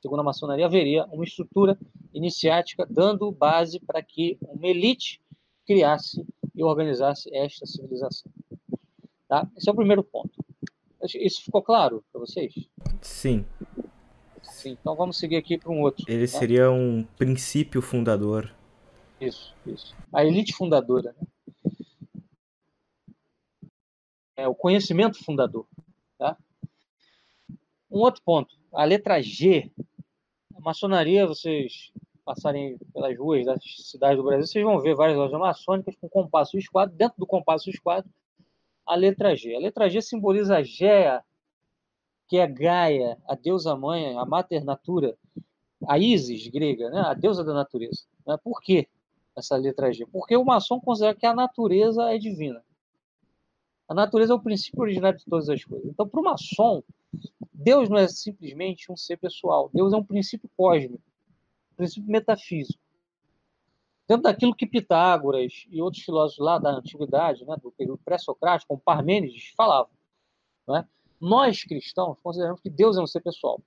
S2: segundo a maçonaria, haveria uma estrutura iniciática dando base para que uma elite criasse e organizasse esta civilização. Tá? Esse é o primeiro ponto. Isso ficou claro para vocês?
S1: Sim.
S2: Sim. Então vamos seguir aqui para um outro.
S1: Ele tá? seria um princípio fundador.
S2: Isso, isso. A elite fundadora. Né? É o conhecimento fundador. Tá? Um outro ponto, a letra G. A maçonaria, vocês passarem pelas ruas das cidades do Brasil, vocês vão ver várias lojas maçônicas com compasso esquadro. Dentro do compasso esquadro, a letra G. A letra G simboliza a Gea, que é Gaia, a deusa mãe, a mater natura, a Isis grega, né? a deusa da natureza. Né? Por que essa letra G? Porque o maçom considera que a natureza é divina. A natureza é o princípio originário de todas as coisas. Então, para o maçom, Deus não é simplesmente um ser pessoal. Deus é um princípio cósmico, um princípio metafísico. Dentro daquilo que Pitágoras e outros filósofos lá da antiguidade, né, do período pré-socrático, como Parmênides, falavam. Né? Nós, cristãos, consideramos que Deus é um ser pessoal.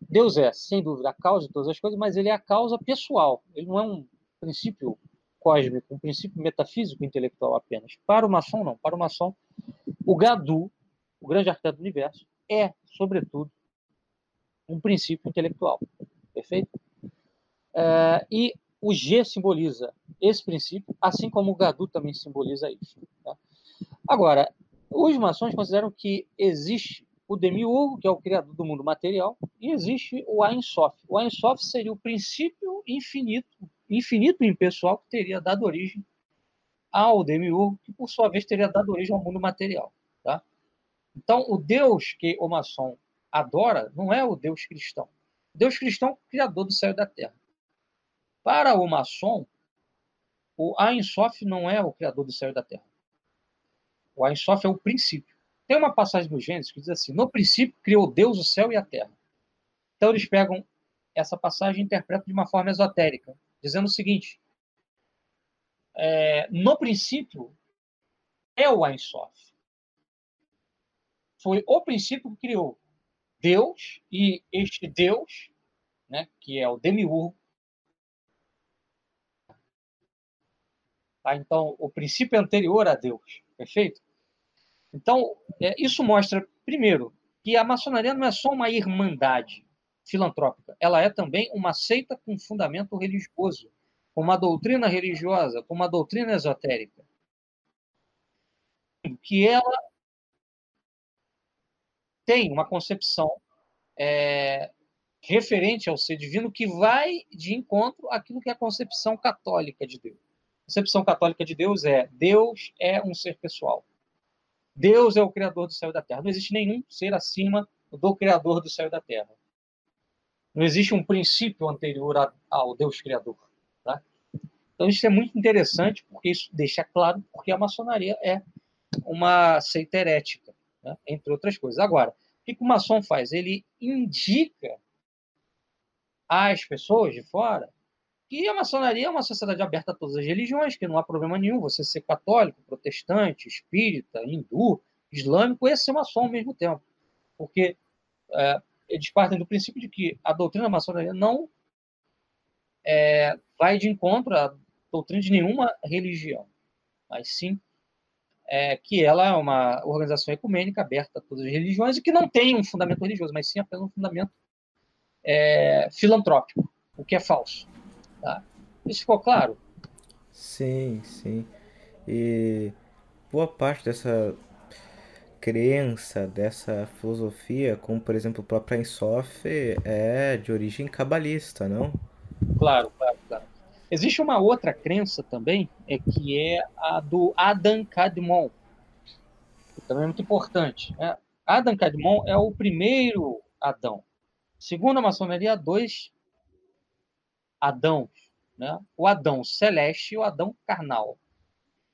S2: Deus é, sem dúvida, a causa de todas as coisas, mas ele é a causa pessoal. Ele não é um princípio cósmico, um princípio metafísico intelectual apenas. Para o maçom, não. Para o maçom, o Gadu, o grande arquiteto do universo, é, sobretudo, um princípio intelectual. Perfeito? É, e o G simboliza esse princípio, assim como o Gadu também simboliza isso. Tá? Agora, os maçons consideram que existe o Demiurgo, que é o criador do mundo material, e existe o Ein Sof. O Ein Sof seria o princípio infinito, infinito e impessoal que teria dado origem ao Demiurgo, que por sua vez teria dado origem ao mundo material. Tá? Então, o Deus que o maçom adora não é o Deus cristão. Deus cristão é o criador do céu e da terra. Para o maçom, o Ein Sof não é o criador do céu e da terra. O Ein Sof é o princípio. Tem uma passagem do Gênesis que diz assim: No princípio criou Deus o céu e a terra. Então eles pegam essa passagem e interpretam de uma forma esotérica, dizendo o seguinte: é, no princípio é o Ein Sof. Foi o princípio que criou Deus e este Deus, né, que é o demiurgo. Tá? Então, o princípio anterior a Deus, perfeito? Então, é, isso mostra, primeiro, que a maçonaria não é só uma irmandade filantrópica, ela é também uma seita com fundamento religioso, com uma doutrina religiosa, com uma doutrina esotérica. Que ela tem uma concepção é, referente ao ser divino que vai de encontro àquilo que é a concepção católica de Deus. A concepção católica de Deus é Deus é um ser pessoal. Deus é o criador do céu e da terra. Não existe nenhum ser acima do criador do céu e da terra. Não existe um princípio anterior ao Deus criador. Tá? Então isso é muito interessante porque isso deixa claro porque a maçonaria é uma seita herética, né? entre outras coisas. Agora, o que o maçom faz? Ele indica às pessoas de fora que a maçonaria é uma sociedade aberta a todas as religiões, que não há problema nenhum você ser católico, protestante, espírita, hindu, islâmico e ser maçom ao mesmo tempo. Porque é, eles partem do princípio de que a doutrina maçonaria não é, vai de encontro à doutrina de nenhuma religião, mas sim é, que ela é uma organização ecumênica aberta a todas as religiões e que não tem um fundamento religioso, mas sim apenas um fundamento é, filantrópico, o que é falso. Tá? Isso ficou claro?
S1: Sim, sim. E boa parte dessa crença, dessa filosofia, como por exemplo o próprio Ensof, é de origem cabalista, não?
S2: Claro, claro, claro. Existe uma outra crença também, é que é a do Adam Kadmon, que também é muito importante. Né? Adam Kadmon é o primeiro Adão. Segundo a maçonaria, dois Adão, né? o Adão celeste e o Adão carnal.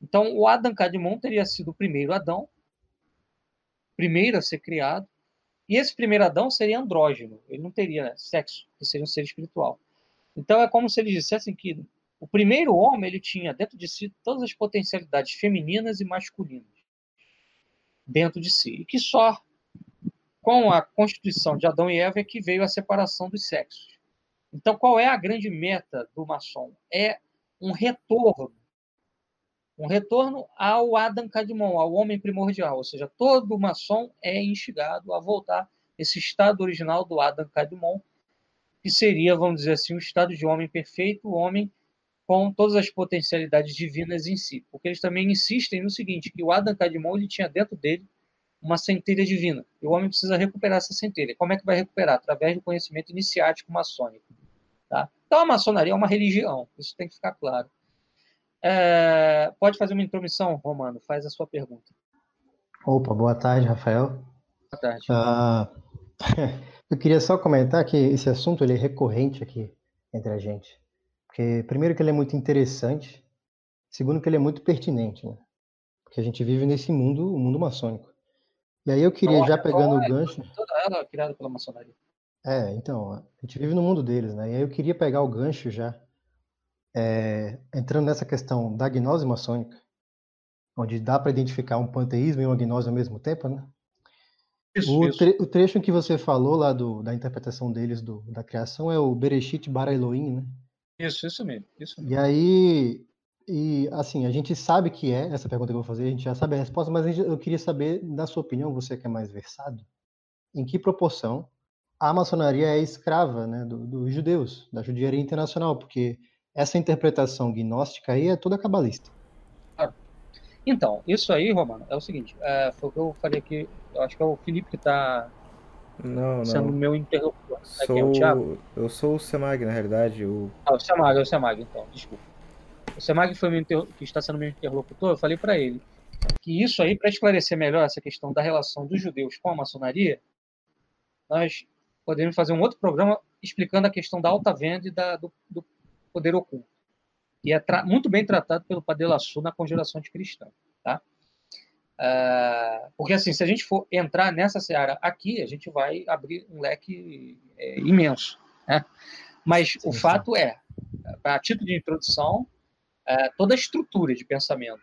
S2: Então, o Adam Cadmon teria sido o primeiro Adão, primeiro a ser criado, e esse primeiro Adão seria andrógeno, ele não teria sexo, ele seria um ser espiritual. Então, é como se eles dissessem que o primeiro homem ele tinha dentro de si todas as potencialidades femininas e masculinas dentro de si, e que só com a constituição de Adão e Eva é que veio a separação dos sexos. Então, qual é a grande meta do maçom? É um retorno. Um retorno ao Adam Kadmon, ao homem primordial. Ou seja, todo maçom é instigado a voltar esse estado original do Adam Kadmon, que seria, vamos dizer assim, um estado de homem perfeito, o homem com todas as potencialidades divinas em si. Porque eles também insistem no seguinte, que o Adam Kadmon ele tinha dentro dele uma centelha divina. E o homem precisa recuperar essa centelha. Como é que vai recuperar? Através do conhecimento iniciático maçônico. Tá? Então, a maçonaria é uma religião, isso tem que ficar claro. É, pode fazer uma intromissão, Romano? Faz a sua pergunta.
S3: Opa, boa tarde, Rafael.
S2: Boa tarde.
S3: Uh, eu queria só comentar que esse assunto ele é recorrente aqui entre a gente. Porque, primeiro, que ele é muito interessante, segundo, que ele é muito pertinente, né? Porque a gente vive nesse mundo, o mundo maçônico. E aí eu queria, já pegando o gancho.
S2: Toda ela é criada pela maçonaria.
S3: É, então, a gente vive no mundo deles, né? E aí eu queria pegar o gancho já, é, entrando nessa questão da gnose maçônica, onde dá para identificar um panteísmo e uma gnose ao mesmo tempo, né? Isso, o, tre isso. o trecho que você falou lá do, da interpretação deles do, da criação é o Bereshit bara Elohim, né?
S2: Isso, isso mesmo, isso mesmo.
S3: E aí, e assim, a gente sabe que é essa pergunta que eu vou fazer, a gente já sabe a resposta, mas eu queria saber, na sua opinião, você que é mais versado, em que proporção a maçonaria é escrava né, dos do judeus, da judiaria internacional, porque essa interpretação gnóstica aí é toda cabalista.
S2: Então, isso aí, Romano, é o seguinte, é, foi o que eu falei aqui Eu acho que é o Felipe que está
S1: não,
S2: sendo
S1: não.
S2: meu interlocutor.
S1: Sou...
S2: Aqui é o Thiago?
S1: Eu sou o Semag, na realidade. O...
S2: Ah, o Semag, é o Semag, então, desculpa. O Semag foi meu inter... que está sendo meu interlocutor, eu falei para ele que isso aí, para esclarecer melhor essa questão da relação dos judeus com a maçonaria, nós podemos fazer um outro programa explicando a questão da alta venda e da, do, do poder oculto. E é muito bem tratado pelo Padre Laçu na Conjuração de Cristã. Tá? Uh, porque, assim, se a gente for entrar nessa seara aqui, a gente vai abrir um leque é, imenso. Né? Mas sim, o sim. fato é, a título de introdução, é, toda a estrutura de pensamento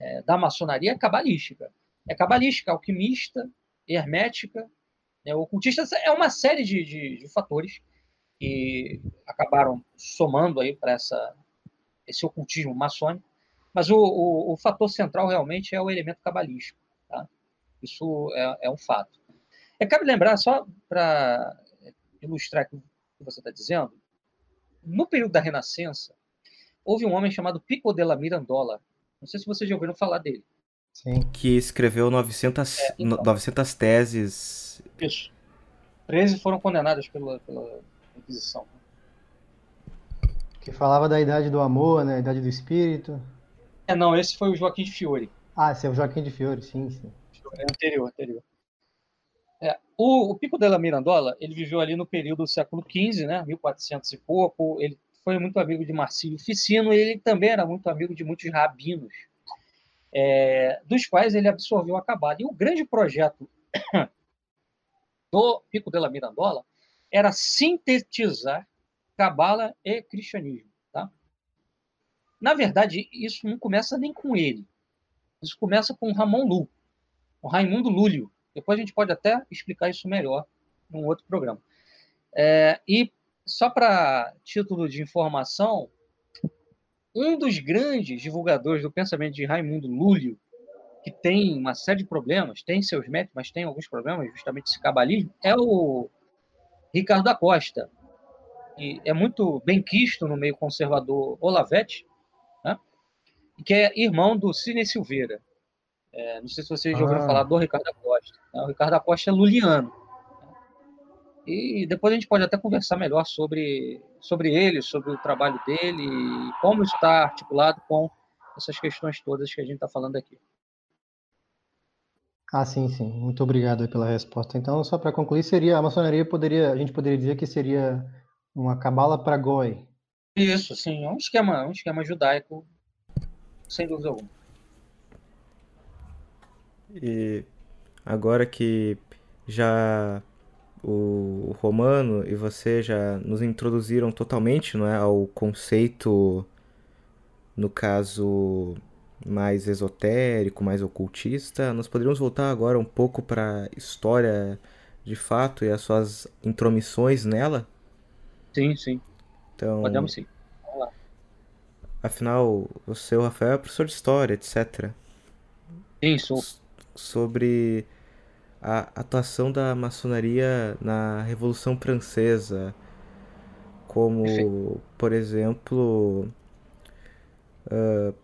S2: é, da maçonaria é cabalística. É cabalística, alquimista, hermética, né, ocultista. É uma série de, de, de fatores que acabaram somando aí para esse ocultismo maçônico. Mas o, o, o, fator central realmente é o elemento cabalístico. Tá? Isso é, é um fato. É cabe lembrar, só para ilustrar o que você está dizendo, no período da Renascença, houve um homem chamado Pico della Mirandola. Não sei se vocês já ouviram falar dele.
S1: Sim. Que escreveu 900, é, então, 900 teses.
S2: Isso. 13 foram condenadas pela, pela Inquisição.
S3: Que falava da idade do amor, né? idade do espírito.
S2: É, não, esse foi o Joaquim de Fiore.
S3: Ah, esse é o Joaquim de Fiore, sim, sim.
S2: É anterior, anterior. É, o, o, Pico della Mirandola, ele viveu ali no período do século XV, né, 1400 e pouco. Ele foi muito amigo de Marcílio Ficino e ele também era muito amigo de muitos rabinos, é, dos quais ele absorveu a cabala. E o grande projeto do Pico della Mirandola era sintetizar cabala e cristianismo. Tá? Na verdade, isso não começa nem com ele. Isso começa com Ramon Lu, o Raimundo Lúlio. Depois a gente pode até explicar isso melhor num outro programa. É, e só para título de informação, um dos grandes divulgadores do pensamento de Raimundo Lúlio, que tem uma série de problemas, tem seus méritos, mas tem alguns problemas, justamente esse cabalismo, é o Ricardo da Costa. E é muito bem quisto no meio conservador Olavete, né? que é irmão do Cine Silveira. É, não sei se vocês já ouviram ah. falar do Ricardo da Costa. Né? O Ricardo da Costa é luliano. Né? E depois a gente pode até conversar melhor sobre, sobre ele, sobre o trabalho dele, e como está articulado com essas questões todas que a gente está falando aqui.
S3: Ah, sim, sim. Muito obrigado pela resposta. Então, só para concluir, seria a maçonaria poderia, a gente poderia dizer que seria uma cabala para goi.
S2: Isso, sim, é um esquema, um esquema judaico, sem dúvida alguma.
S1: E agora que já o Romano e você já nos introduziram totalmente, não é, ao conceito no caso mais esotérico, mais ocultista, nós poderíamos voltar agora um pouco para a história de fato e as suas intromissões nela?
S2: Sim, sim.
S1: Então,
S2: Podemos sim. Vamos lá.
S1: Afinal, o seu Rafael é professor de história, etc.
S2: Sim, sou.
S1: Sobre a atuação da maçonaria na Revolução Francesa, como, Perfeito. por exemplo, uh,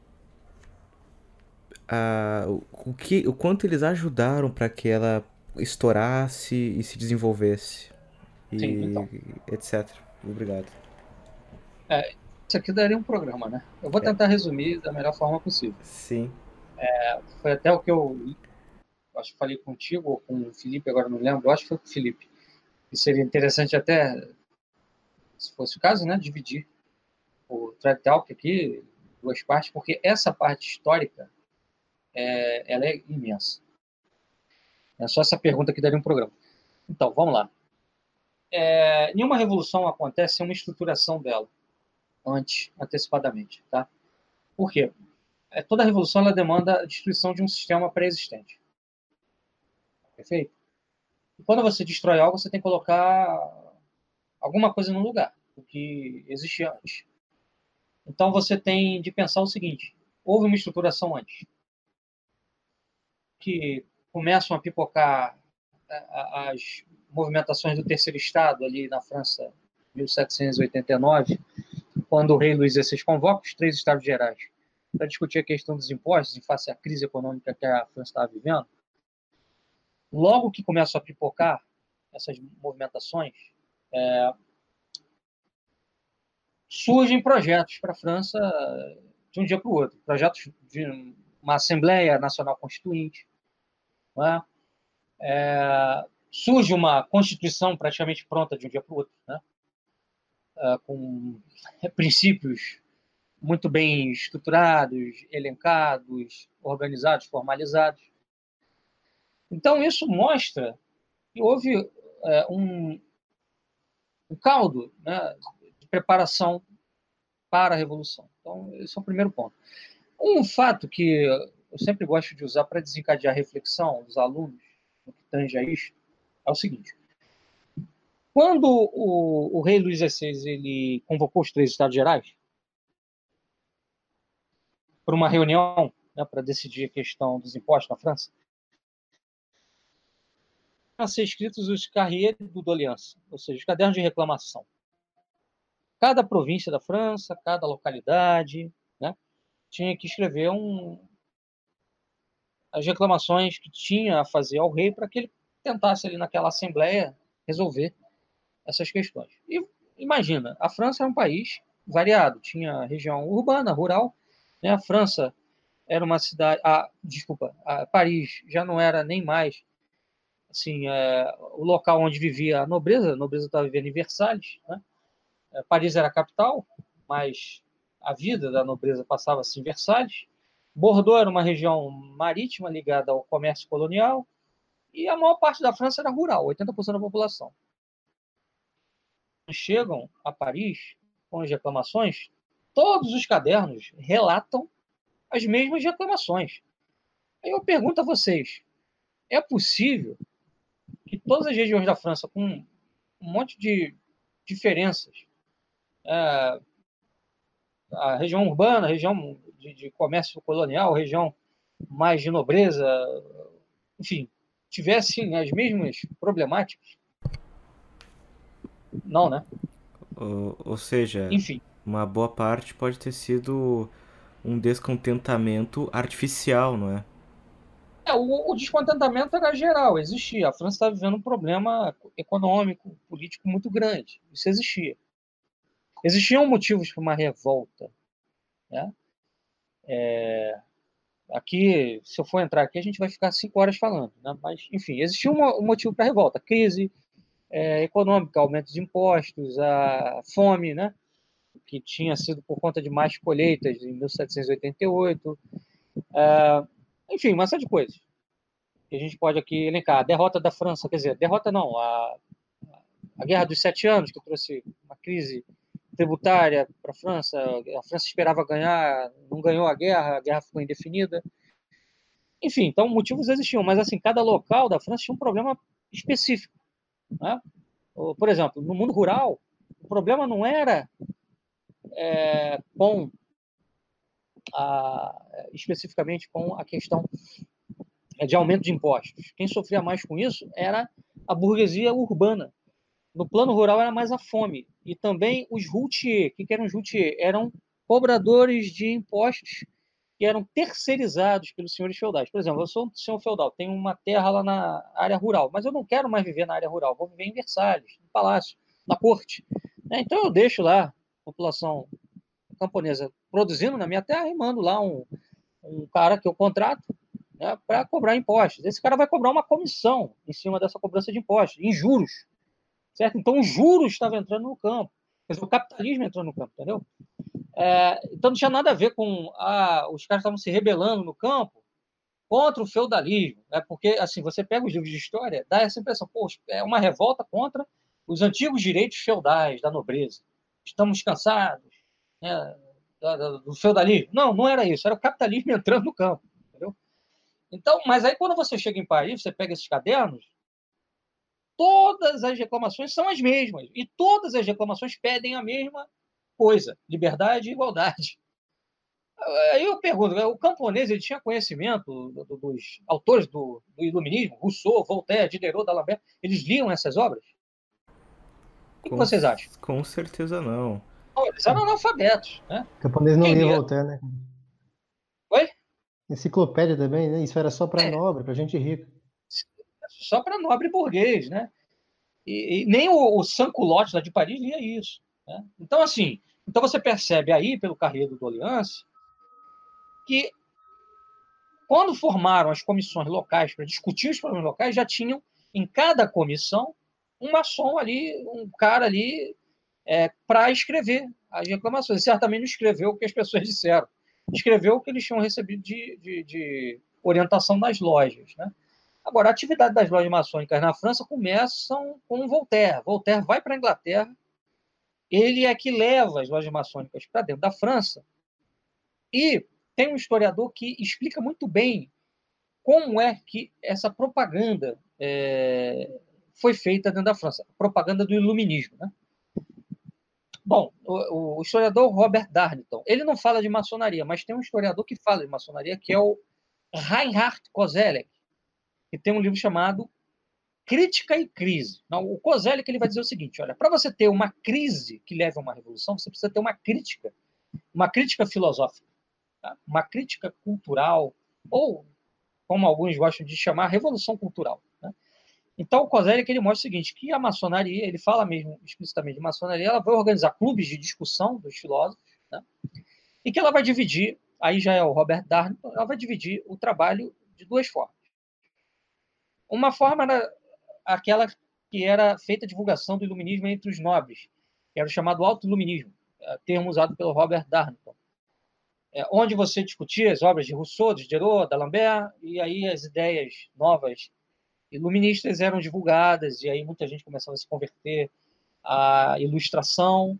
S1: a, o, que, o quanto eles ajudaram para que ela estourasse e se desenvolvesse. E Sim, então. etc. Obrigado.
S2: É, isso aqui daria um programa, né? Eu vou é. tentar é. resumir da melhor forma possível.
S1: Sim.
S2: É, foi até o que eu acho que falei contigo ou com o Felipe, agora não lembro, acho que foi com o Felipe. E seria interessante até, se fosse o caso, né, dividir o Thread Talk aqui, duas partes, porque essa parte histórica é, ela é imensa. É só essa pergunta que daria um programa. Então, vamos lá. É, nenhuma revolução acontece sem uma estruturação dela, antes, antecipadamente. Tá? Por quê? É, toda revolução ela demanda a destruição de um sistema pré-existente. Perfeito? E quando você destrói algo, você tem que colocar alguma coisa no lugar, o que existia antes. Então você tem de pensar o seguinte: houve uma estruturação antes que começam a pipocar as movimentações do terceiro estado ali na França, 1789, quando o rei Luís XVI convoca os três estados gerais para discutir a questão dos impostos em face à crise econômica que a França estava vivendo. logo que começam a pipocar essas movimentações, é, surgem projetos para a França de um dia para o outro, projetos de uma Assembleia Nacional Constituinte, é? É, surge uma Constituição praticamente pronta de um dia para o outro, né? É, com princípios muito bem estruturados, elencados, organizados, formalizados. Então, isso mostra que houve é, um, um caldo né, de preparação para a Revolução. Então, esse é o primeiro ponto. Um fato que eu sempre gosto de usar para desencadear a reflexão dos alunos no que tange a isto é o seguinte. Quando o, o rei Luís XVI ele convocou os três Estados Gerais para uma reunião né, para decidir a questão dos impostos na França, a ser escritos os carriers do doléance, ou seja, os cadernos de reclamação. Cada província da França, cada localidade, tinha que escrever um, as reclamações que tinha a fazer ao rei para que ele tentasse ali naquela assembleia resolver essas questões. E imagina, a França é um país variado, tinha região urbana, rural, né? A França era uma cidade, ah, desculpa, Paris já não era nem mais assim, é, o local onde vivia a nobreza, a nobreza estava vivendo em Versalhes, né? É, Paris era a capital, mas a vida da nobreza passava-se em Versalhes. Bordeaux era uma região marítima ligada ao comércio colonial e a maior parte da França era rural, 80% da população. Chegam a Paris com as reclamações, todos os cadernos relatam as mesmas reclamações. Aí eu pergunto a vocês: é possível que todas as regiões da França, com um monte de diferenças, é, a região urbana, a região de, de, comércio colonial, região mais de nobreza, enfim, tivessem as mesmas problemáticas? Não, né?
S1: Ou, ou seja, enfim. uma boa parte pode ter sido um descontentamento artificial, não é?
S2: É, o, o, descontentamento era geral, existia. A França estava vivendo um problema econômico, político muito grande. Isso existia. Existiam motivos para uma revolta. Né? É, aqui, se eu for entrar aqui, a gente vai ficar cinco horas falando. Né? Mas, enfim, existia um, motivo para a revolta. Crise é, econômica, aumento de impostos, a fome, né? que tinha sido por conta de mais colheitas em 1788. É, enfim, uma série de coisas que a gente pode aqui elencar. A derrota da França, quer dizer, derrota não, a, a Guerra dos Sete Anos, que trouxe uma crise tributária para a França. A França esperava ganhar, não ganhou a guerra, a guerra ficou indefinida. Enfim, então motivos existiam, mas assim, cada local da França tinha um problema específico. Né? Por exemplo, no mundo rural, o problema não era é, com a, especificamente com a questão de aumento de impostos. Quem sofria mais com isso era a burguesia urbana. No plano rural era mais a fome. E também os routiers. O que eram os routiers? Eram cobradores de impostos que eram terceirizados pelos senhores feudais. Por exemplo, eu sou um senhor feudal, tenho uma terra lá na área rural, mas eu não quero mais viver na área rural, vou viver em Versalhes, no palácio, na corte. Então eu deixo lá a população camponesa produzindo na minha terra e mando lá um, um cara que eu contrato né, para cobrar impostos. Esse cara vai cobrar uma comissão em cima dessa cobrança de impostos, em juros. Certo? Então, os juros estavam entrando no campo. Quer dizer, o capitalismo entrou no campo, entendeu? É, então, não tinha nada a ver com ah, os caras estavam se rebelando no campo contra o feudalismo. Né? Porque, assim, você pega os livros de história, dá essa impressão, pô, é uma revolta contra os antigos direitos feudais da nobreza. Estamos cansados, né, do feudalismo. Não, não era isso, era o capitalismo entrando no campo. Entendeu? Então, mas aí quando você chega em Paris, você pega esses cadernos, todas as reclamações são as mesmas. E todas as reclamações pedem a mesma coisa: liberdade e igualdade. Aí eu pergunto, o camponês ele tinha conhecimento dos autores do, do Iluminismo, Rousseau, Voltaire, Diderot, D'Alembert, eles liam essas obras? O que, que vocês acham?
S1: Com certeza não
S2: eles eram analfabetos, né?
S3: O camponês não lia Voltaire, né? Oi? Enciclopédia também, né? Isso era só para é. nobre, para gente rica.
S2: Só para nobre burguês, né? E, e nem o, o Sanculotte lá de Paris lia isso. Né? Então, assim, então você percebe aí, pelo carreiro do Alliance, que quando formaram as comissões locais para discutir os problemas locais, já tinham em cada comissão um maçom ali, um cara ali é, para escrever as reclamações. certamente não escreveu o que as pessoas disseram, escreveu o que eles tinham recebido de, de, de orientação das lojas. Né? Agora, a atividade das lojas maçônicas na França começam com Voltaire. Voltaire vai para a Inglaterra, ele é que leva as lojas maçônicas para dentro da França e tem um historiador que explica muito bem como é que essa propaganda é, foi feita dentro da França, propaganda do iluminismo. Né? Bom, o, o, historiador Robert Darnton, ele não fala de maçonaria, mas tem um historiador que fala de maçonaria, que é o Reinhard Kozelek, que tem um livro chamado Crítica e Crise. Não, o Kozelek ele vai dizer o seguinte, olha, para você ter uma crise que leve a uma revolução, você precisa ter uma crítica, uma crítica filosófica, tá? uma crítica cultural, ou, como alguns gostam de chamar, revolução cultural. Né? Então, o Kozelek ele mostra o seguinte, que a maçonaria, ele fala mesmo explicitamente de maçonaria, ela vai organizar clubes de discussão dos filósofos, né? e que ela vai dividir, aí já é o Robert Darnton, ela vai dividir o trabalho de duas formas. Uma forma era aquela que era feita a divulgação do iluminismo entre os nobres, que era o chamado auto-iluminismo, é, termo usado pelo Robert Darnton, é, onde você discutia as obras de Rousseau, de Diderot, d'Alembert, e aí as ideias novas iluministas eram divulgadas, e aí muita gente começava a se converter à ilustração,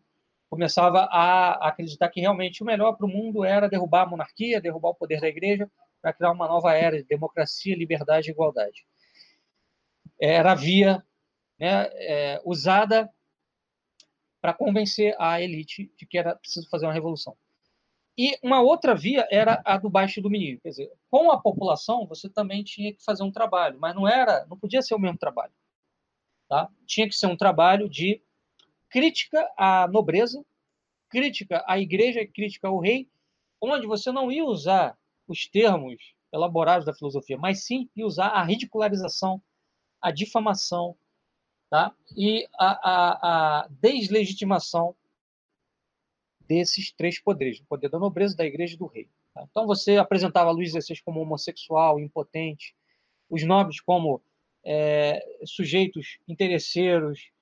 S2: começava a acreditar que realmente o melhor para o mundo era derrubar a monarquia, derrubar o poder da igreja, para criar uma nova era de democracia, liberdade e igualdade. Era a via né, é, usada para convencer a elite de que era preciso fazer uma revolução. E uma outra via era a do baixo domínio, quer dizer, com a população você também tinha que fazer um trabalho, mas não era, não podia ser o mesmo trabalho, tá? Tinha que ser um trabalho de crítica à nobreza, crítica à igreja, crítica ao rei, onde você não ia usar os termos elaborados da filosofia, mas sim ia usar a ridicularização, a difamação, tá? E a, a, a deslegitimação desses três poderes, o poder da nobreza, da igreja e do rei. Tá? Então você apresentava Luís XVI como homossexual, impotente, os nobres como é, sujeitos interesseiros,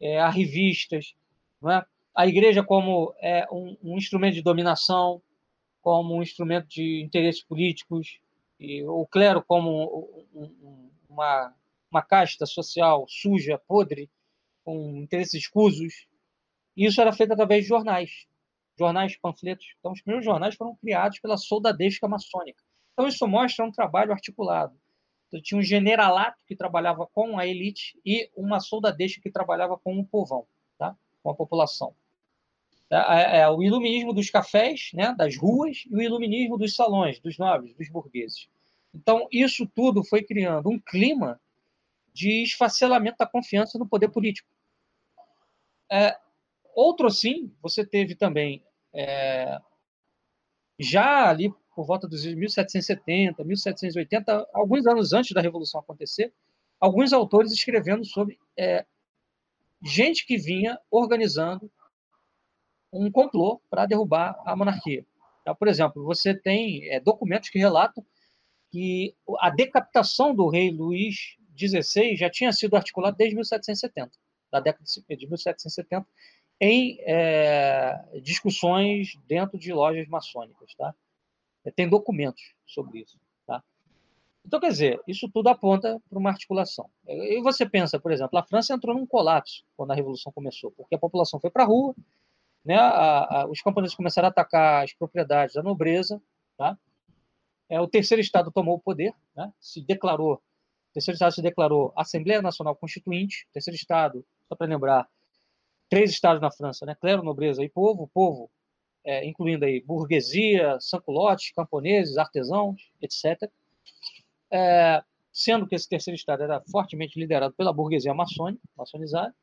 S2: é, arrivistas, é? a igreja como é, um, um, instrumento de dominação, como um instrumento de interesses políticos, e o clero como um, um, uma, uma casta social suja, podre, com interesses escusos. Isso era feito através de jornais jornais, panfletos. Então, os primeiros jornais foram criados pela soldadesca maçônica. Então, isso mostra um trabalho articulado. Então, tinha um generalato que trabalhava com a elite e uma soldadesca que trabalhava com o povão, tá? com a população. É, é, é, o iluminismo dos cafés, né, das ruas, e o iluminismo dos salões, dos nobres, dos burgueses. Então, isso tudo foi criando um clima de esfacelamento da confiança no poder político. É, outro, sim, você teve também é, já ali por volta dos 1770, 1780, alguns anos antes da Revolução acontecer, alguns autores escrevendo sobre é, gente que vinha organizando um complô para derrubar a monarquia. Então, por exemplo, você tem é, documentos que relatam que a decapitação do rei Luís XVI já tinha sido articulada desde 1770, da década de 1770, em é, discussões dentro de lojas maçônicas, tá? Tem documentos sobre isso, tá? Então, quer dizer, isso tudo aponta para uma articulação. E você pensa, por exemplo, a França entrou num colapso quando a Revolução começou, porque a população foi para a rua, né? A, a, os camponeses começaram a atacar as propriedades da nobreza, tá? É, o terceiro Estado tomou o poder, né? se declarou, o terceiro Estado se declarou Assembleia Nacional Constituinte, o terceiro Estado, só para lembrar, três estados na França, né? Clero, nobreza e povo, povo, é, incluindo aí burguesia, sanculotes, camponeses, artesãos, etc. É, sendo que esse terceiro estado era fortemente liderado pela burguesia maçônica, maçonizada,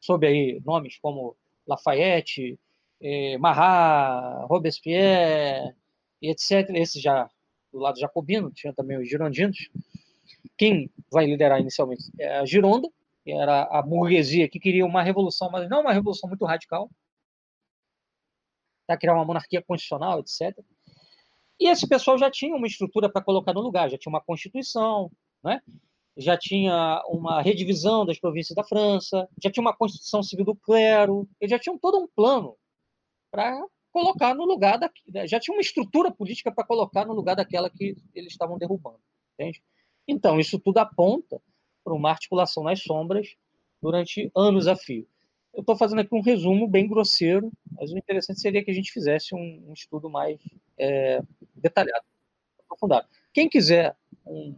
S2: sob aí nomes como Lafayette, eh, Marat, Robespierre, etc. Esse já do lado jacobino, tinha também os girondinos. Quem vai liderar inicialmente é a Gironda, que era a burguesia que queria uma revolução, mas não uma revolução muito radical, para criar uma monarquia constitucional, etc. E esse pessoal já tinha uma estrutura para colocar no lugar, já tinha uma constituição, né? já tinha uma redivisão das províncias da França, já tinha uma constituição civil do clero, eles já tinham todo um plano para colocar no lugar da, já tinha uma estrutura política para colocar no lugar daquela que eles estavam derrubando, entende? Então isso tudo aponta para uma articulação nas sombras durante anos a fio. Eu estou fazendo aqui um resumo bem grosseiro, mas o interessante seria que a gente fizesse um, um estudo mais é, detalhado, aprofundado. Quem quiser um,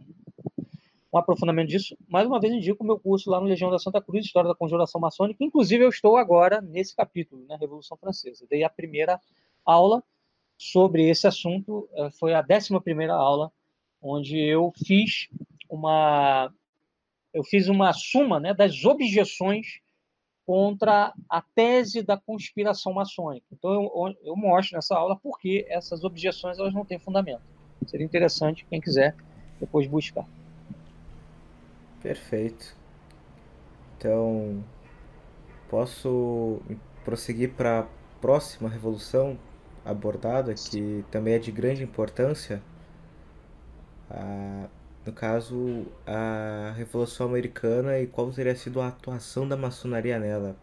S2: um aprofundamento disso, mais uma vez indico o meu curso lá no Legião da Santa Cruz, História da Conjuração Maçônica. Inclusive, eu estou agora nesse capítulo, na né, Revolução Francesa. Dei a primeira aula sobre esse assunto, eh, foi a décima primeira aula, onde eu fiz uma eu fiz uma suma né, das objeções contra a tese da conspiração maçônica. Então, eu, eu mostro nessa aula por que essas objeções elas não têm fundamento. Seria interessante, quem quiser, depois buscar.
S1: Perfeito. Então, posso prosseguir para a próxima revolução abordada, que também é de grande importância. no caso, a Revolução Americana e qual teria sido a atuação da maçonaria nela.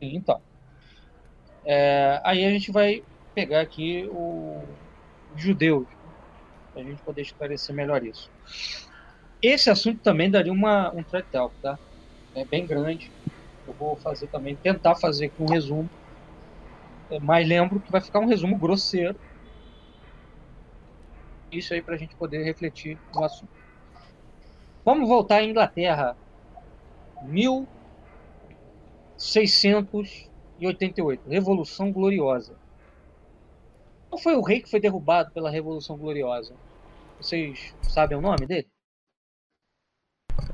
S2: Então, é, aí a gente vai pegar aqui o, os judeus, para a gente poder esclarecer melhor isso. Esse assunto também daria uma, um thread talk, tá? É bem grande. Eu vou fazer também, tentar fazer aqui um resumo. É, mas lembro que vai ficar um resumo grosseiro. Isso aí para a gente poder refletir no assunto. Vamos voltar à Inglaterra. 1688. Revolução Gloriosa. Qual foi o rei que foi derrubado pela Revolução Gloriosa? Vocês sabem o nome dele?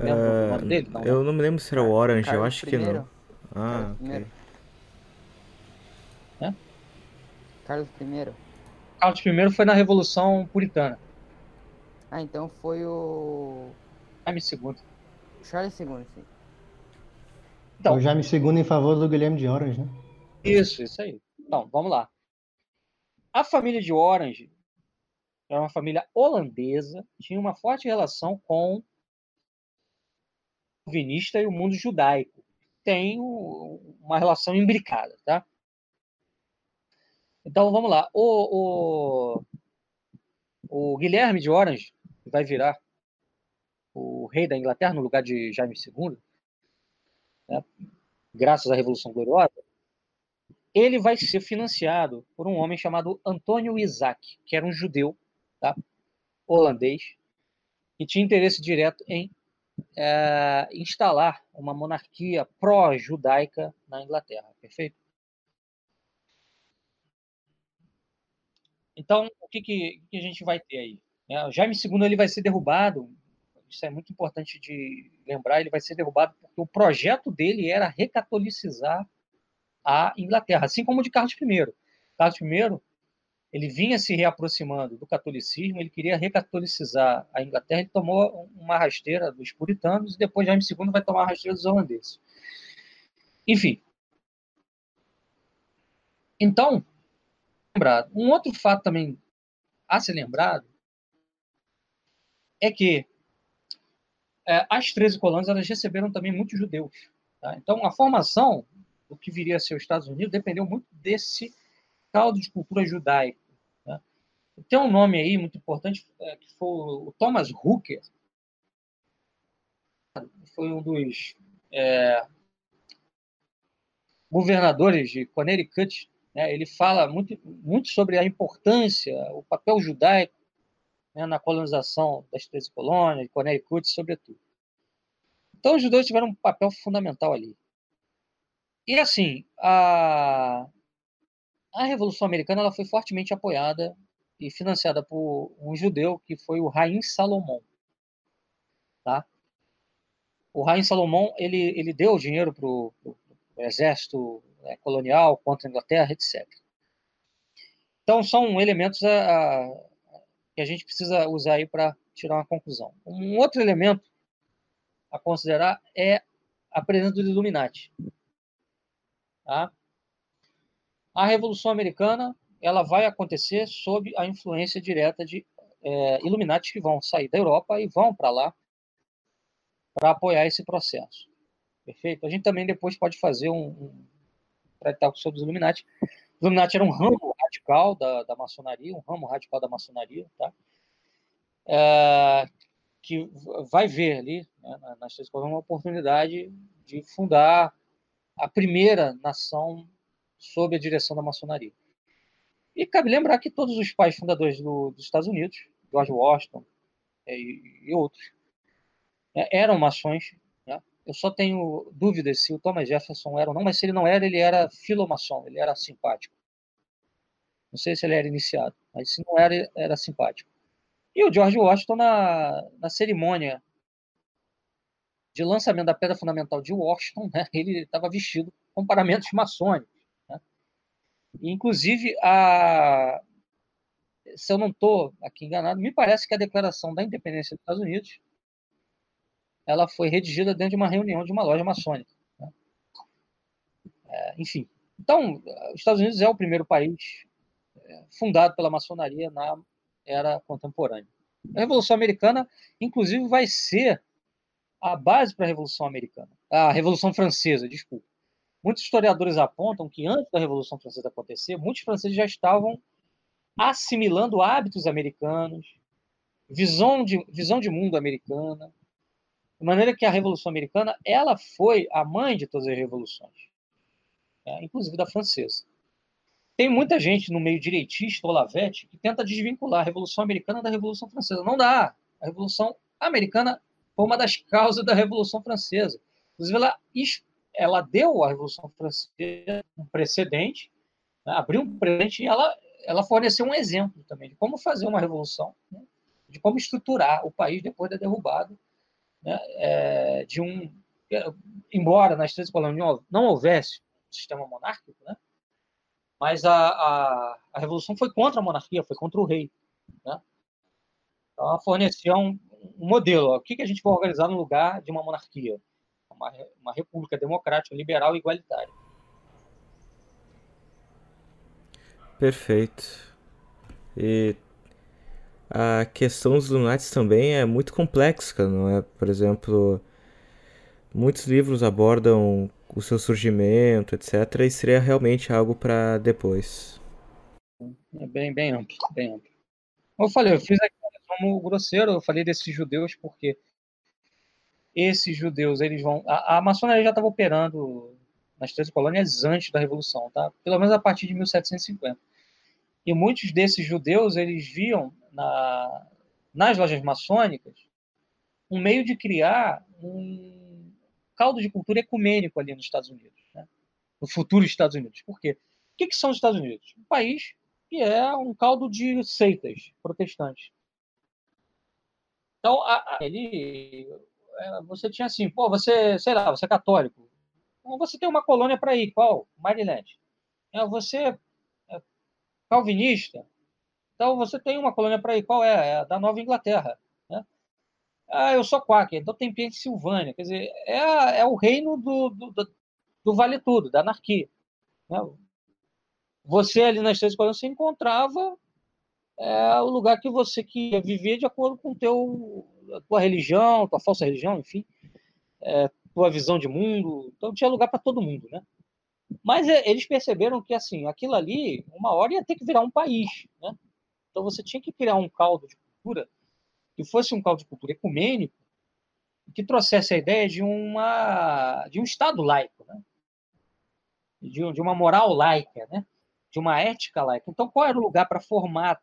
S1: Uh, dele? Não, eu não me lembro se era o Orange, Carlos eu acho que não. Ah, ok.
S4: É? Carlos I.
S2: Carlos I foi na Revolução Puritana.
S4: Ah, então foi o.
S2: Jaime II.
S4: Charles II, sim.
S3: Então, o Jaime II em favor do Guilherme de Orange, né?
S2: Isso, isso aí. Então, vamos lá. A família de Orange era uma família holandesa, tinha uma forte relação com calvinista e o mundo judaico tem uma relação imbricada, tá? Então vamos lá. O, o, o Guilherme de Orange vai virar o rei da Inglaterra no lugar de Jaime II, né? graças à Revolução Gloriosa. Ele vai ser financiado por um homem chamado Antônio Isaac, que era um judeu, tá? holandês, que tinha interesse direto em é, instalar uma monarquia pró-judaica na Inglaterra, perfeito? Então, o que, que, que, a gente vai ter aí? É, Jaime II ele vai ser derrubado, isso é muito importante de lembrar, ele vai ser derrubado porque o projeto dele era recatolicizar a Inglaterra, assim como o de Carlos I. Carlos I ele vinha se reaproximando do catolicismo, ele queria recatolicizar a Inglaterra, ele tomou uma rasteira dos puritanos e depois Jaime II vai tomar a rasteira dos holandeses. Enfim. Então, lembrado. Um outro fato também a ser lembrado é que é, as 13 colônias elas receberam também muitos judeus. Tá? Então, a formação do que viria a ser os Estados Unidos dependeu muito desse caldo de cultura judaica. Tem um nome aí muito importante, é, que foi o Thomas Hooker. Foi um dos é, governadores de Connecticut. Né? Ele fala muito, muito sobre a importância, o papel judaico né, na colonização das três colônias, de Connecticut, sobretudo. Então, os judeus tiveram um papel fundamental ali. E, assim, a, a Revolução Americana ela foi fortemente apoiada e financiada por um judeu que foi o Raim Salomão. Tá? O Raim Salomão ele, ele deu dinheiro para o exército né, colonial contra a Inglaterra, etc. Então são elementos a, a, que que a gente precisa usar aí para tirar uma conclusão. Um outro elemento a considerar é a presença dos Illuminati. Tá? A Revolução Americana ela vai acontecer sob a influência direta de é, que vão sair da Europa e vão para lá para apoiar esse processo. Perfeito? A gente também depois pode fazer um, um sobre os Illuminati. Os Illuminati era um ramo radical da, da maçonaria, um ramo radical da maçonaria, tá? É, que vai ver ali, né, nas três uma oportunidade de fundar a primeira nação sob a direção da maçonaria. E cabe lembrar que todos os pais fundadores do, dos Estados Unidos, George Washington é, e, e outros, né, eram maçons. Né? Eu só tenho dúvidas se o Thomas Jefferson era ou não, mas se ele não era, ele era filomaçom, ele era simpático. Não sei se ele era iniciado, mas se não era, era simpático. E o George Washington, na, na cerimônia de lançamento da Pedra Fundamental de Washington, né, ele estava vestido com paramentos maçônicos. Inclusive, a, se eu não estou aqui enganado, me parece que a Declaração da Independência dos Estados Unidos ela foi redigida dentro de uma reunião de uma loja maçônica. Né? É, enfim, então, os Estados Unidos é o primeiro país é, fundado pela maçonaria na era contemporânea. A Revolução Americana, inclusive, vai ser a base para a Revolução Americana, a Revolução Francesa, desculpa. Muitos historiadores apontam que antes da Revolução Francesa acontecer, muitos franceses já estavam assimilando hábitos americanos, visão de, visão de mundo americana, de maneira que a Revolução Americana ela foi a mãe de todas as revoluções, né? inclusive da francesa. Tem muita gente no meio direitista, Olavete, que tenta desvincular a Revolução Americana da Revolução Francesa. Não dá. A Revolução Americana foi uma das causas da Revolução Francesa. Inclusive, ela, ela deu à Revolução Francesa um precedente, né? abriu um precedente e ela, ela forneceu um exemplo também de como fazer uma revolução, né? de como estruturar o país depois da derrubada né? é, de um. Embora nas três colônias não houvesse sistema monárquico, né? mas a, a, a, revolução foi contra a monarquia, foi contra o rei. Né? Então, ela fornecia um, um modelo. Ó, o que, que a gente vai organizar no lugar de uma monarquia? Uma, uma república democrática, liberal e igualitária.
S1: Perfeito. E a questão dos lunares também é muito complexa, não é? Por exemplo, muitos livros abordam o seu surgimento, etc. E seria realmente algo para depois.
S2: É bem, bem amplo, bem amplo. Como eu falei, eu fiz aqui um resumo grosseiro, eu falei desses judeus porque esses judeus, eles vão... A, a maçonaria já estava operando nas três colônias antes da Revolução, tá? Pelo menos a partir de 1750. E muitos desses judeus, eles viam na, nas lojas maçônicas um meio de criar um caldo de cultura ecumênico ali nos Estados Unidos, né? no futuro Estados Unidos. Por quê? O que, que são os Estados Unidos? Um país que é um caldo de seitas protestantes. Então, a, a, ele, você tinha assim, pô, você, sei lá, você é católico. Você tem uma colônia para ir, qual? Maryland. É, você é calvinista. Então, você tem uma colônia para ir, qual é? É da Nova Inglaterra. Ah, eu sou Quaker, então tem Pensilvânia. Quer dizer, é, é o reino do, do, do, vale tudo, da anarquia. Né? Você ali nas três colônias se encontrava é, o lugar que você queria viver de acordo com teu, a tua religião, tua falsa religião, enfim, é, tua visão de mundo. Então tinha lugar para todo mundo, né? Mas é, eles perceberam que assim, aquilo ali, uma hora ia ter que virar um país, né? Então você tinha que criar um caldo de cultura que fosse um caldo de cultura ecumênico, que trouxesse a ideia de, uma, de um Estado laico, né? de, de uma moral laica, né? de uma ética laica. Então, qual era o lugar para formar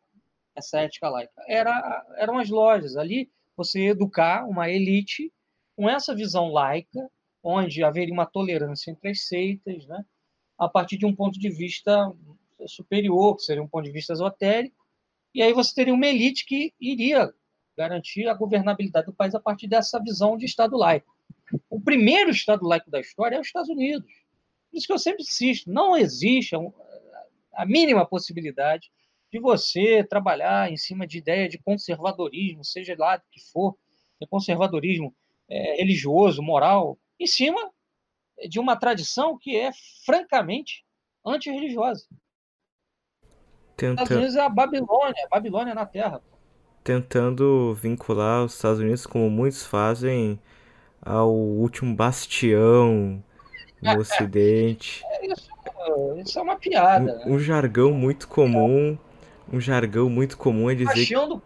S2: essa ética laica? Era, eram as lojas. Ali você educar uma elite com essa visão laica, onde haveria uma tolerância entre as seitas, né? a partir de um ponto de vista superior, que seria um ponto de vista esotérico, e aí você teria uma elite que iria garantir a governabilidade do país a partir dessa visão de Estado laico. O primeiro Estado laico da história é os Estados Unidos. Por isso que eu sempre insisto, não existe a mínima possibilidade de você trabalhar em cima de ideia de conservadorismo, seja lá do que for, conservadorismo é, religioso, moral, em cima de uma tradição que é francamente antirreligiosa. Tenta... Às vezes é a Babilônia, a Babilônia na Terra.
S1: Tentando vincular os Estados Unidos, como muitos fazem, ao último bastião no é, Ocidente.
S2: É, isso, isso, é uma piada.
S1: Um, né? um, jargão muito comum. Um jargão muito comum é dizer.
S2: Bastião do...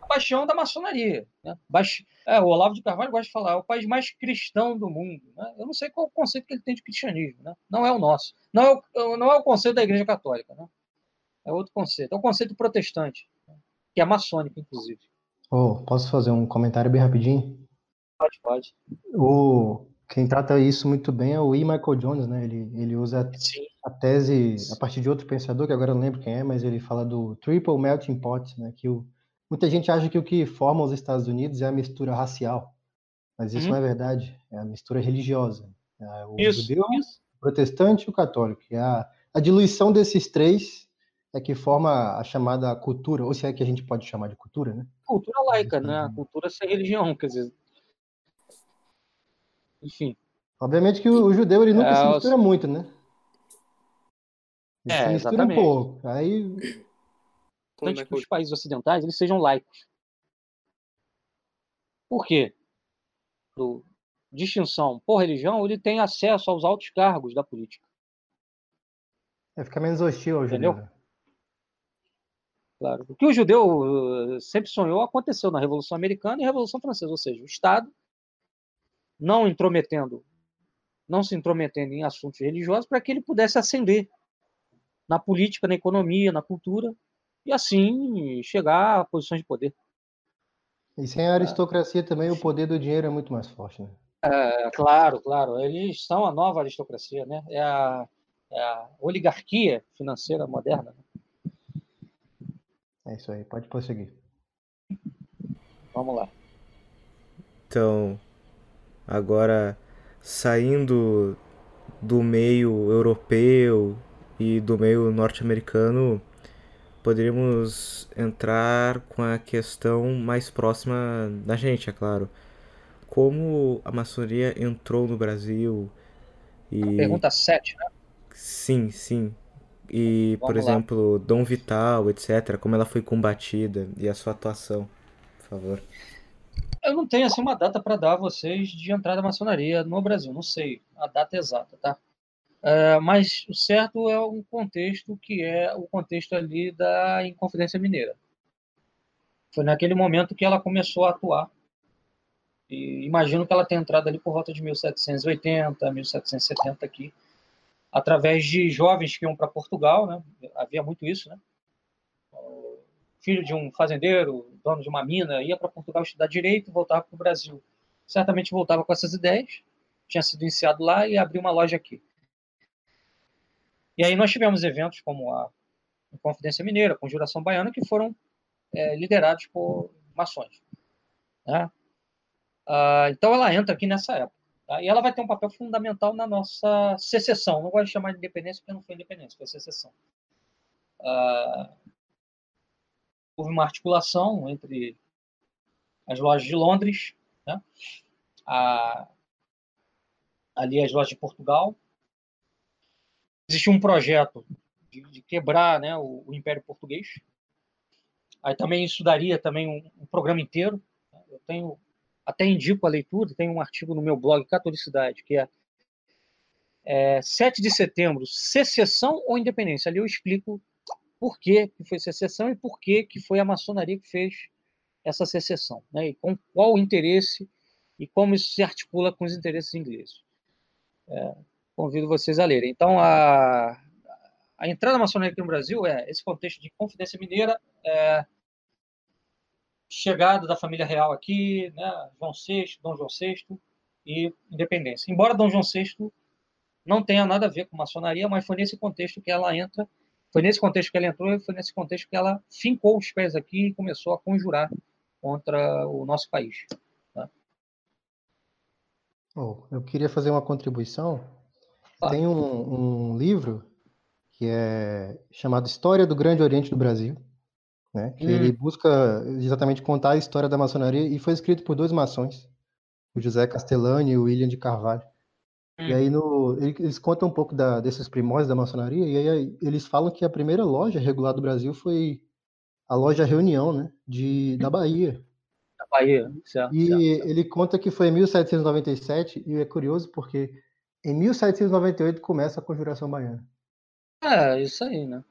S2: A paixão da maçonaria. Né? Baix... É, o Olavo de Carvalho gosta de falar, é o país mais cristão do mundo. Né? Eu não sei qual é o conceito que ele tem de cristianismo. Né? Não é o nosso. Não é o, não é o conceito da Igreja Católica. Né? É outro conceito. É o conceito protestante, né? que é maçônico, inclusive.
S3: Oh, posso fazer um comentário bem rapidinho?
S2: Pode, pode.
S3: O, quem trata isso muito bem é o E. Michael Jones, né? Ele, ele usa a, a tese a partir de outro pensador, que agora eu não lembro quem é, mas ele fala do triple melting pot, né? Que o, muita gente acha que o que forma os Estados Unidos é a mistura racial, mas isso uhum. não é verdade. É a mistura religiosa. É o isso, judeu, isso. o protestante e o católico. E a, a diluição desses três é que forma a chamada cultura, ou se é que a gente pode chamar de cultura, né?
S2: Cultura laica, né? A cultura sem religião, quer dizer, enfim.
S3: Obviamente que o, o judeu ele nunca é, se mistura os... muito, né?
S2: Ele é, se mistura exatamente. um pouco. Aí. Antes que os países ocidentais eles sejam laicos. Por quê? Do, distinção por religião, ele tem acesso aos altos cargos da política.
S3: É, fica menos hostil ao Entendeu? judeu.
S2: Claro. O que o judeu eh, sempre sonhou aconteceu na Revolução Americana e Revolução Francesa, ou seja, o Estado não intrometendo, não se intrometendo em assuntos religiosos para que ele pudesse ascender na política, na economia, na cultura e assim chegar a posições de poder.
S3: E sem a aristocracia também o poder do dinheiro é muito mais forte, né?
S2: É, claro, claro. Eles são a nova aristocracia, né? É a, é a oligarquia financeira moderna. Né?
S3: É isso aí, pode prosseguir.
S2: Vamos lá.
S1: Então, Agora, saindo do meio europeu e do meio norte-americano, poderíamos entrar com a questão mais próxima da gente, é claro. Como a maçonaria entrou no Brasil
S2: e... A pergunta 7, né?
S1: Sim, sim. E, Vamos por exemplo, lá. Dom Vital, etc., como ela foi combatida e a sua atuação, por favor.
S2: Eu não tenho assim uma data para dar a vocês de entrada da maçonaria no Brasil, não sei a data exata, tá? É, mas o certo é um contexto que é o contexto ali da Inconfidência Mineira. Foi naquele momento que ela começou a atuar. E imagino que ela tenha entrado ali por volta de 1780, 1770 aqui, através de jovens que iam para Portugal, né? Havia muito isso, né? Filho de um fazendeiro, dono de uma mina, ia para Portugal estudar direito voltava para o Brasil. Certamente voltava com essas ideias, tinha sido iniciado lá e abriu uma loja aqui. E aí nós tivemos eventos como a Confidência Mineira, a Conjuração Baiana, que foram é, liderados por maçons. Né? Ah, então ela entra aqui nessa época. Tá? E ela vai ter um papel fundamental na nossa secessão. Não gosto de chamar de independência porque não foi independência, foi secessão. Ah, houve uma articulação entre as lojas de Londres, né? a, ali as lojas de Portugal. Existia um projeto de, de quebrar né, o, o, Império Português. Aí também isso daria também um, um, programa inteiro. Eu tenho até indico a leitura, tem um artigo no meu blog Catolicidade, que é, é 7 de setembro, secessão ou independência. Ali eu explico por que, que foi secessão e por que, que foi a maçonaria que fez essa secessão, né? e com qual interesse e como isso se articula com os interesses ingleses. É, convido vocês a lerem. Então, a, a entrada da maçonaria aqui no Brasil é esse contexto de confidência mineira, é, chegada da família real aqui, né, João VI, Dom João VI e independência. Embora Dom João VI não tenha nada a ver com maçonaria, mas foi nesse contexto que ela entra foi nesse contexto que ela entrou e foi nesse contexto que ela fincou os pés aqui e começou a conjurar contra o nosso país. Tá?
S3: Oh, eu queria fazer uma contribuição. Ah. Tem um, um, livro que é chamado História do Grande Oriente do Brasil, né? Que ele
S2: Hum.
S3: busca exatamente contar a história da maçonaria e foi escrito por dois maçons, o José Castellani e o William de Carvalho. E
S2: Hum.
S3: aí no, ele- eles contam um pouco da- desses primórdios da maçonaria e aí eles falam que a primeira loja regular do Brasil foi a loja Reunião, né? De, da Bahia.
S2: Da Bahia, certo,
S3: E
S2: certo,
S3: ele conta que foi em 1797 e é curioso porque em 1798 começa a Conjuração Baiana.
S2: É, isso aí, né?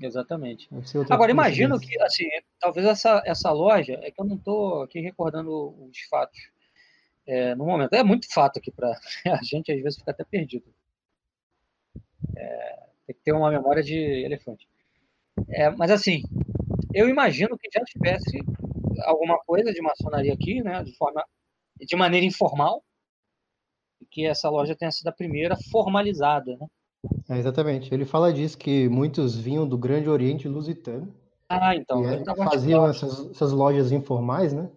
S2: Exatamente. Agora, imagino que, assim, talvez essa, essa loja, é que eu não estou aqui recordando os fatos é, no momento. É muito fato aqui para a gente, às vezes, fica até perdido. É, tem que ter uma memória de elefante. É, mas, assim, eu imagino que já tivesse alguma coisa de maçonaria aqui, né, de, forma, de maneira informal, e que essa loja tenha sido a primeira formalizada, né?
S3: É, exatamente. Ele fala disso que muitos vinham do Grande Oriente Lusitano
S2: Ah, então,
S3: faziam essas, essas lojas informais, né?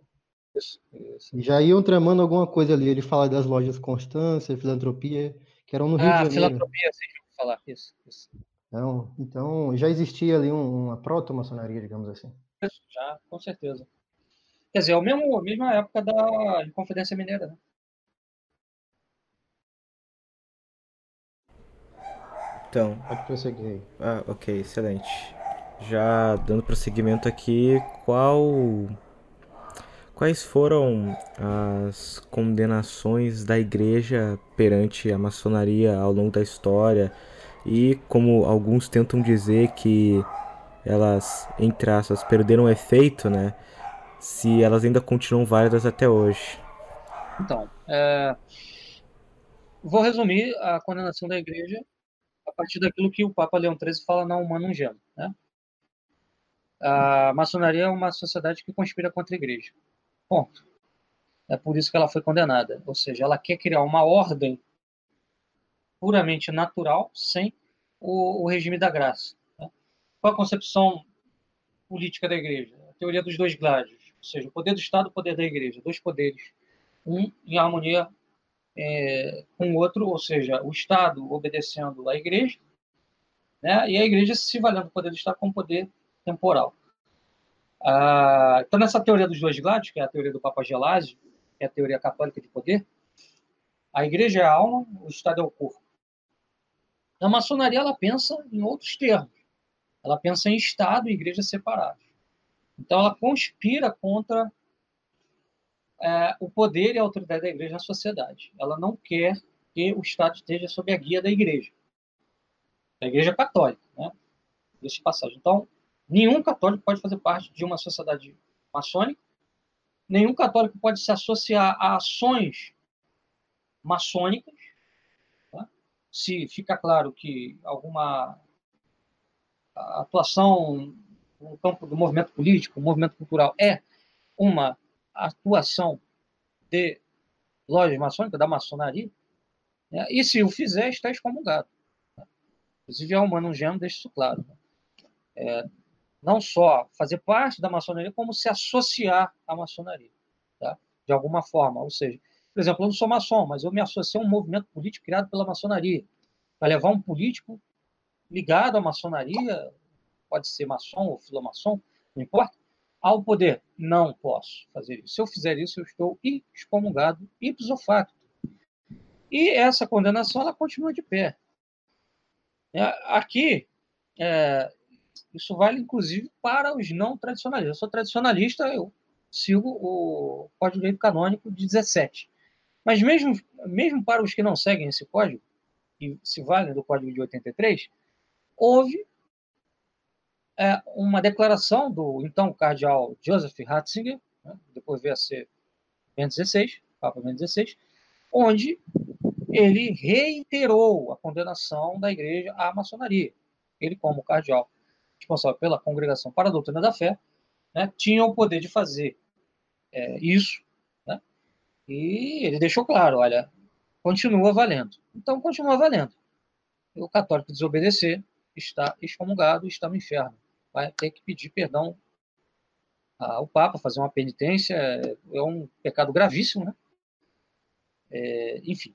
S2: Isso, isso.
S3: E já iam tramando alguma coisa ali. Ele fala das lojas Constância, Filantropia, que eram no Rio
S2: Ah,
S3: de Janeiro.
S2: filantropia, vocês vão falar isso, isso.
S3: Então, então já existia ali um- uma proto-maçonaria, digamos assim.
S2: Isso, já, com certeza. Quer dizer, é o mesmo, a mesma época da Inconfidência Mineira, né?
S1: Então,
S3: Pode prosseguir aí.
S1: ah, ok, excelente. Já dando prosseguimento aqui, qual quais foram as condenações da igreja perante a maçonaria ao longo da história e como alguns tentam dizer que elas, entre aspas, perderam efeito, né? Se elas ainda continuam válidas até hoje.
S2: Então, é, vou resumir a condenação da igreja a partir daquilo que o Papa Leão XIII fala na Humanum Gem. Né? A maçonaria é uma sociedade que conspira contra a igreja. Ponto. É por isso que ela foi condenada. Ou seja, ela quer criar uma ordem puramente natural, sem o, o regime da graça. né? Qual a concepção política da igreja? A teoria dos dois gládios, ou seja, o poder do Estado e o poder da igreja, dois poderes, um em harmonia é, com o outro, ou seja, o Estado obedecendo à igreja, né, e a igreja se valendo do poder do Estado como poder temporal. Ah, então, nessa teoria dos dois gládios, que é a teoria do Papa Gelásio, que é a teoria católica de poder, a igreja é a alma, o Estado é o corpo. A maçonaria ela pensa em outros termos. Ela pensa em Estado e igreja separados. Então, ela conspira contra é, o poder e a autoridade da igreja na sociedade. Ela não quer que o Estado esteja sob a guia da igreja. Da igreja católica, né? Desse passagem. Então, nenhum católico pode fazer parte de uma sociedade maçônica, nenhum católico pode se associar a ações maçônicas, tá? se fica claro que alguma atuação no campo do movimento político, movimento cultural, é uma atuação de loja maçônica, da maçonaria, né? e se o fizer, está excomungado. Tá? Inclusive, a Humano Gem deixa isso claro. Né? É, não só fazer parte da maçonaria, como se associar à maçonaria, tá? de alguma forma. Ou seja, por exemplo, eu não sou maçom, mas eu me associo a um movimento político criado pela maçonaria. Para levar um político ligado à maçonaria, pode ser maçom ou filomaçom, não importa, ao poder. Não posso fazer isso. Se eu fizer isso, eu estou excomungado, ipso facto. E essa condenação, ela continua de pé. Aqui, é, isso vale, inclusive, para os não tradicionalistas. Eu sou tradicionalista, eu sigo o Código Direito Canônico de 17. Mas mesmo, mesmo para os que não seguem esse código, e se valem do Código de 83, houve é, uma declaração do então cardeal Joseph Ratzinger, né, depois veio a ser Papa Bento XVI, onde ele reiterou a condenação da igreja à maçonaria. Ele, como cardeal responsável pela Congregação para a Doutrina da Fé, né, tinha o poder de fazer é, isso, né, e ele deixou claro, olha, continua valendo. Então, continua valendo. O católico desobedecer está excomungado, está no inferno. Vai ter que pedir perdão ao Papa, fazer uma penitência, é um pecado gravíssimo, né? É, enfim,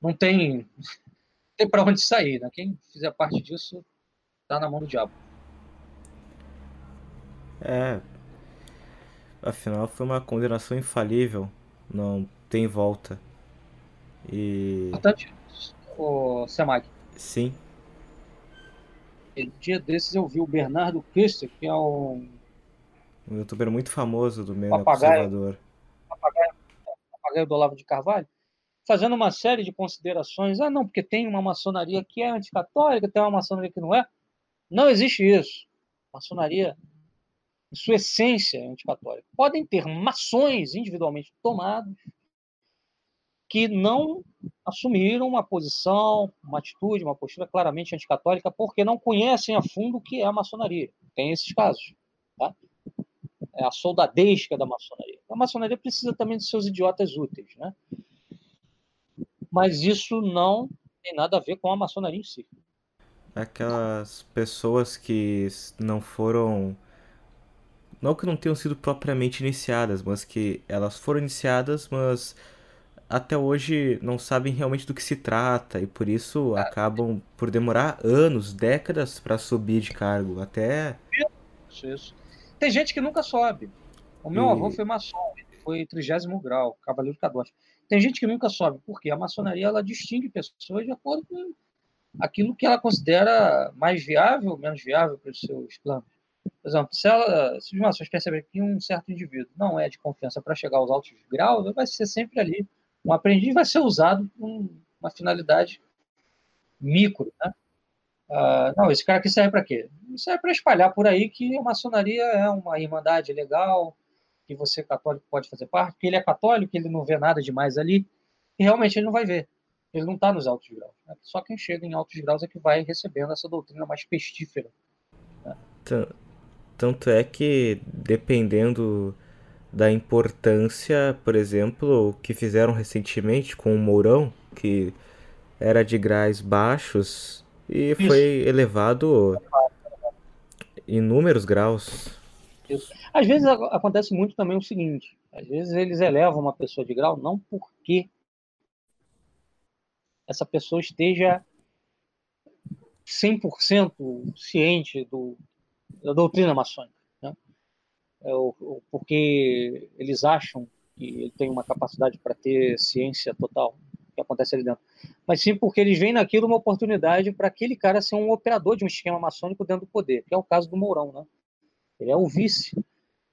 S2: não tem tem para onde sair, né? Quem fizer parte disso tá na mão do diabo.
S1: É. Afinal, foi uma condenação infalível. Não tem volta. E.
S2: Importante, o Semag.
S1: Sim.
S2: Um dia desses eu vi o Bernardo Kister, que é um.
S1: Um youtuber muito famoso do meio
S2: Papagaio.
S1: conservador.
S2: Papagaio, papagaio do Olavo de Carvalho, fazendo uma série de considerações. Ah, não, porque tem uma maçonaria que é anticatólica, tem uma maçonaria que não é. Não existe isso. Maçonaria, em sua essência, é anticatólica. Podem ter maçons individualmente tomados que não assumiram uma posição, uma atitude, uma postura claramente anticatólica, porque não conhecem a fundo o que é a maçonaria. Tem esses casos. Tá? É a soldadesca da maçonaria. A maçonaria precisa também de seus idiotas úteis. Né? Mas isso não tem nada a ver com a maçonaria em si.
S1: Aquelas pessoas que não foram. Não que não tenham sido propriamente iniciadas, mas que elas foram iniciadas, mas até hoje não sabem realmente do que se trata e por isso acabam por demorar anos, décadas para subir de cargo, até
S2: Isso, isso. Tem gente que nunca sobe. O meu
S1: E-
S2: avô foi maçom, foi 30 grau, cavaleiro de Cadoche. Tem gente que nunca sobe, porque a maçonaria ela distingue pessoas de acordo com aquilo que ela considera mais viável, menos viável para os seus planos. Por exemplo, se, ela, se os maçons perceberem que um certo indivíduo não é de confiança para chegar aos altos graus, vai ser sempre ali um aprendiz, vai ser usado com uma finalidade micro, né? Ah, não, esse cara aqui serve para quê? Serve para espalhar por aí que a maçonaria é uma irmandade legal, que você católico pode fazer parte, que ele é católico, ele não vê nada demais ali, e realmente ele não vai ver. Ele não está nos altos graus. né? Só quem chega em altos graus é que vai recebendo essa doutrina mais pestífera.
S1: Tan- Tanto é que, dependendo da importância, por exemplo, o que fizeram recentemente com o Mourão, que era de graus baixos e
S2: Isso.
S1: foi elevado inúmeros graus.
S2: Às vezes acontece muito também o seguinte: às vezes eles elevam uma pessoa de grau não porque essa pessoa esteja 100% ciente do, da doutrina maçônica, né? É o- o- porque eles acham que ele tem uma capacidade para ter ciência total que acontece ali dentro, mas sim porque eles veem naquilo uma oportunidade para aquele cara ser um operador de um esquema maçônico dentro do poder, que é o caso do Mourão, né? Ele é o vice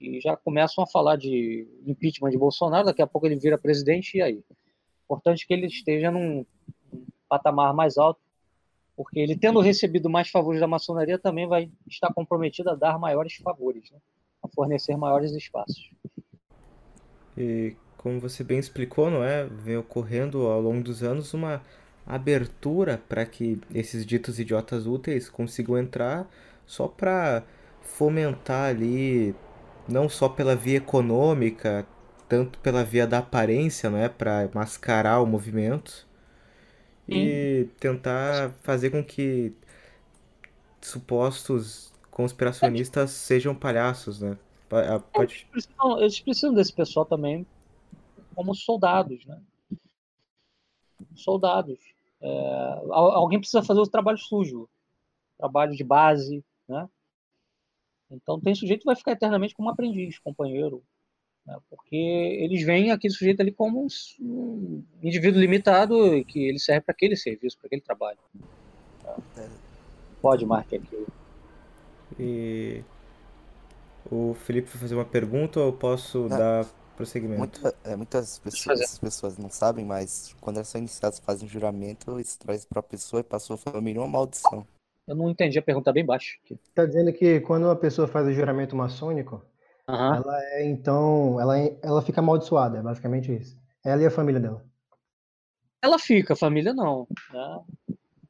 S2: e já começam a falar de impeachment de Bolsonaro, daqui a pouco ele vira presidente e aí. Importante que ele esteja num patamar mais alto, porque ele tendo recebido mais favores da maçonaria também vai estar comprometido a dar maiores favores, né? a fornecer maiores espaços.
S1: E como você bem explicou, não é? Vem ocorrendo ao longo dos anos uma abertura para que esses ditos idiotas úteis consigam entrar só para fomentar ali, não só pela via econômica, tanto pela via da aparência, não é? Para mascarar o movimento e tentar fazer com que supostos conspiracionistas sejam palhaços, né? Pa- a-
S2: Eles
S1: Pode...
S2: precisam, eles precisam desse pessoal também como soldados, né? Soldados. É, al- alguém precisa fazer o trabalho sujo, trabalho de base? Então tem sujeito que vai ficar eternamente como aprendiz, companheiro, né? porque eles veem aquele sujeito ali como um, indivíduo limitado e que ele serve para aquele serviço, para aquele trabalho. Pode, Mark, aqui.
S1: E o Felipe vai fazer uma pergunta ou eu posso
S5: Ah,
S1: dar prosseguimento?
S5: Muita- é, muitas pessoas, pessoas não sabem, mas quando elas são iniciadas, fazem juramento, isso traz para a pessoa e para a sua família uma maldição.
S2: Eu não entendi a pergunta bem baixo. aqui.
S3: Tá dizendo que quando uma pessoa faz o juramento maçônico,
S2: Aham.
S3: ela é então, ela, é- ela fica amaldiçoada, é basicamente isso. Ela e a família dela.
S2: Ela fica, a família não. Né?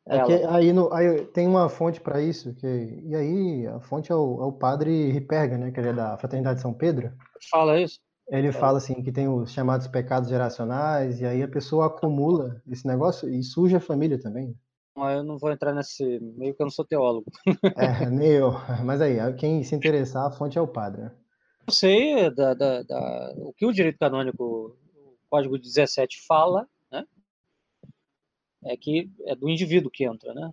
S3: É que aí, no, aí tem uma fonte para isso, que, e aí a fonte é o, é o padre Riperga, né, que ele é da Fraternidade São Pedro.
S2: Fala isso.
S3: Ele fala assim que tem os chamados pecados geracionais, e aí a pessoa acumula esse negócio e suja a família também.
S2: Eu não vou entrar nesse meio que eu não sou teólogo.
S3: É, nem eu. Mas aí, quem se interessar, a fonte é o padre. né?
S2: Eu sei da, da- da- o que o direito canônico, o Código 17 fala, né? é que é do indivíduo que entra, né?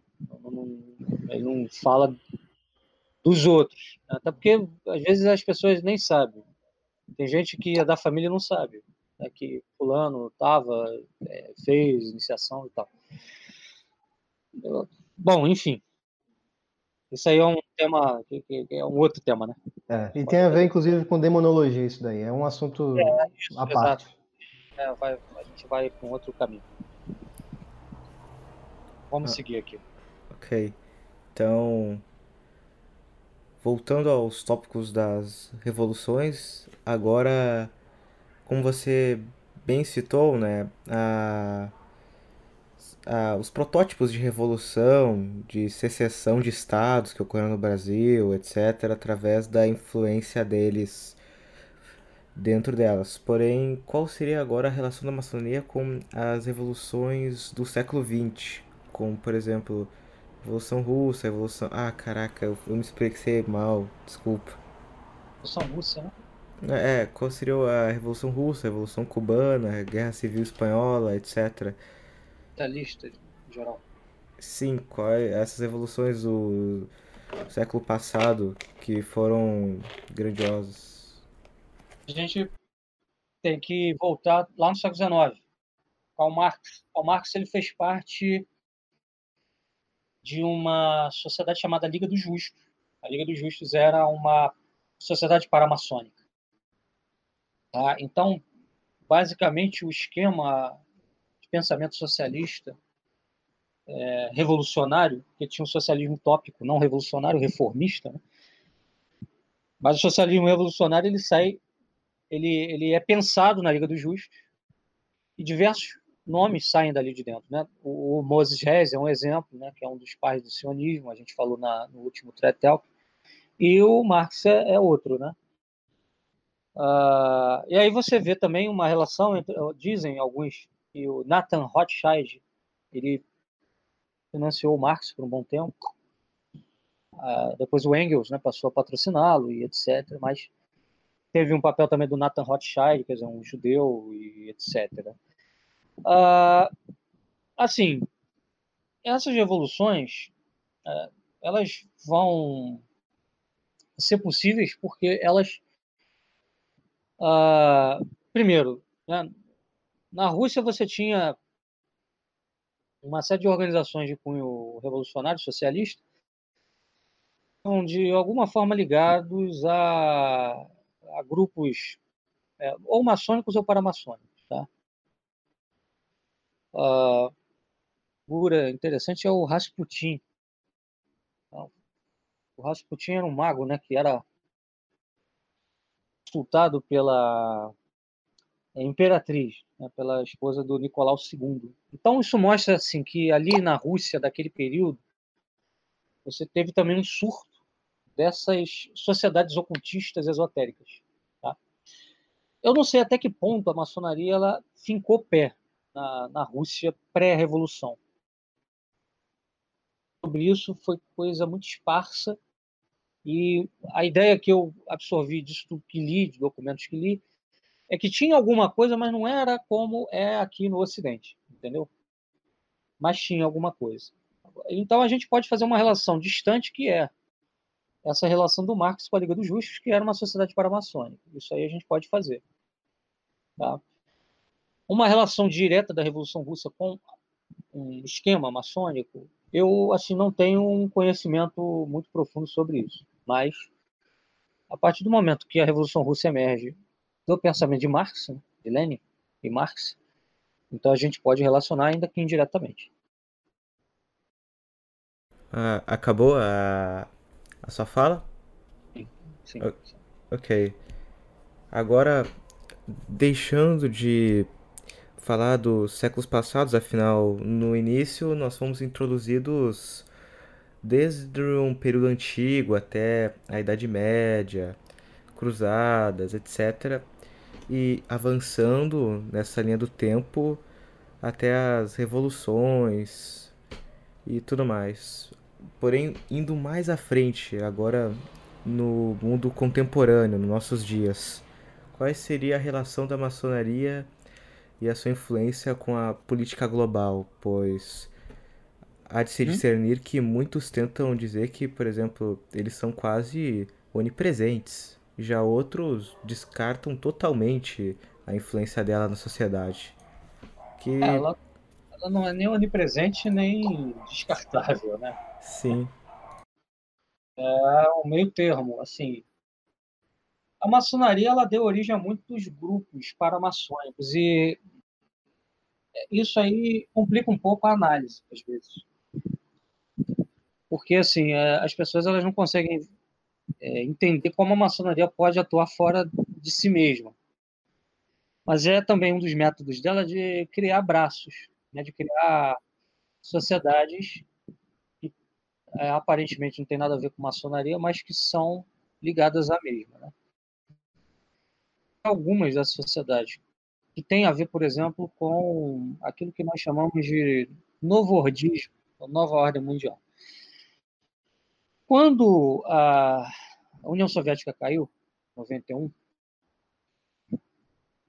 S2: Ele não fala dos outros. Né? Até porque, às vezes, as pessoas nem sabem. Tem gente que é da família não sabe né? que fulano estava, é, fez iniciação e tal. Bom, enfim. Isso aí é um tema, que, que é um outro tema, né?
S3: É, e tem a ver, inclusive, com demonologia isso daí. É um assunto é, isso, à parte.
S2: É, vai, a gente vai com outro caminho. Vamos ah. seguir aqui.
S1: Ok. Então, voltando aos tópicos das revoluções, agora, como você bem citou, né, a ah, os protótipos de revolução, de secessão de estados que ocorreram no Brasil, etc., através da influência deles dentro delas. Porém, qual seria agora a relação da maçonaria com as revoluções do século XX? Como, por exemplo, Revolução Russa, Revolução. Ah, caraca, eu, eu me expressei mal, desculpa.
S2: Revolução Russa, né?
S1: É, qual seria a Revolução Russa, a Revolução Cubana, a Guerra Civil Espanhola, etc
S2: capitalista em geral.
S1: Sim, quais essas evoluções do século passado que foram grandiosas?
S2: A gente tem que voltar lá no século XIX. Karl Marx, Karl Marx ele fez parte de uma sociedade chamada Liga dos Justos. A Liga dos Justos era uma sociedade paramaçônica. Tá? Então, basicamente, o esquema pensamento socialista é, revolucionário, que tinha um socialismo utópico, não revolucionário, reformista, né? mas o socialismo revolucionário ele sai, ele, ele é pensado na Liga dos Justos e diversos nomes saem dali de dentro, né? O, o Moses Rez é um exemplo, né? Que é um dos pais do sionismo, a gente falou na, no último Tretel, e o Marx é, é outro, né? Uh, e aí você vê também uma relação entre, dizem alguns que o Nathan Rothschild ele financiou o Marx por um bom tempo. Uh, depois o Engels né, passou a patrociná-lo e etc. Mas teve um papel também do Nathan Rothschild, quer dizer, um judeu e etc. Uh, assim, essas revoluções uh, elas vão ser possíveis porque elas, primeiro, né, na Rússia você tinha uma série de organizações de cunho revolucionário socialista, de alguma forma ligados a, a grupos é, ou maçônicos ou paramaçônicos. Tá? Uh, figura interessante é o Rasputin. Então, o Rasputin era um mago né, que era consultado pela imperatriz, né, pela esposa do Nicolau II. Então isso mostra assim que ali na Rússia daquele período você teve também um surto dessas sociedades ocultistas esotéricas. Tá? Eu não sei até que ponto a maçonaria ela fincou pé na, na Rússia pré-revolução. Sobre isso foi coisa muito esparsa e a ideia que eu absorvi disso que li, de documentos que li, é que tinha alguma coisa, mas não era como é aqui no Ocidente, entendeu? Mas tinha alguma coisa. Então a gente pode fazer uma relação distante que é essa relação do Marx com a Liga dos Justos, que era uma sociedade paramaçônica. Isso aí a gente pode fazer. Tá? Uma relação direta da Revolução Russa com um esquema maçônico, eu assim não tenho um conhecimento muito profundo sobre isso. Mas a partir do momento que a Revolução Russa emerge do pensamento de Marx, né, de Lenin e Marx. Então a gente pode relacionar ainda que indiretamente.
S1: Ah, acabou a, a sua fala?
S2: Sim. sim.
S1: Ok. Agora, deixando de falar dos séculos passados, afinal, no início nós fomos introduzidos desde um período antigo até a Idade Média, cruzadas, etc e avançando nessa linha do tempo até as revoluções e tudo mais. Porém, indo mais à frente, agora no mundo contemporâneo, nos nossos dias, qual seria a relação da maçonaria e a sua influência com a política global, pois há de se
S2: Hum?
S1: discernir que muitos tentam dizer que, por exemplo, eles são quase onipresentes, já outros descartam totalmente a influência dela na sociedade. Que
S2: É, ela, ela não é nem onipresente nem descartável, né?
S1: sim,
S2: É um meio termo, assim. A maçonaria ela deu origem a muitos grupos paramaçônicos e isso aí complica um pouco a análise às vezes, porque assim é, as pessoas elas não conseguem é, entender como a maçonaria pode atuar fora de si mesma. Mas é também um dos métodos dela de criar braços, né, de criar sociedades que é, aparentemente não tem nada a ver com maçonaria, mas que são ligadas à mesma. Né? Algumas dessas sociedades que têm a ver, por exemplo, com aquilo que nós chamamos de novo ordismo, nova ordem mundial. Quando a União Soviética caiu, em 91,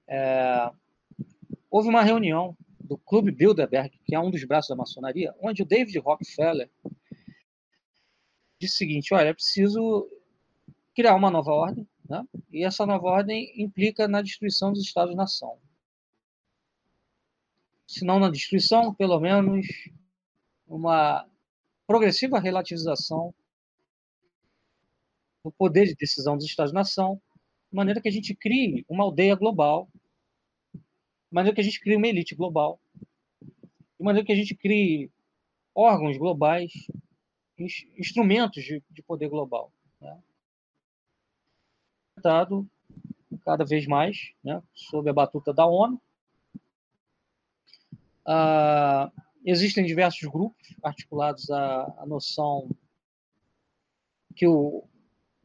S2: é, houve uma reunião do Clube Bilderberg, que é um dos braços da maçonaria, onde o David Rockefeller disse o seguinte: olha, é preciso criar uma nova ordem, né? e essa nova ordem implica na destruição dos Estados-nação. Se não na destruição, pelo menos uma progressiva relativização do poder de decisão dos Estados-nação, de maneira que a gente crie uma aldeia global, de maneira que a gente crie uma elite global, de maneira que a gente crie órgãos globais, instrumentos de, de poder global. Né? Cada vez mais, né, sob a batuta da ONU. Ah, existem diversos grupos articulados à, à noção que o,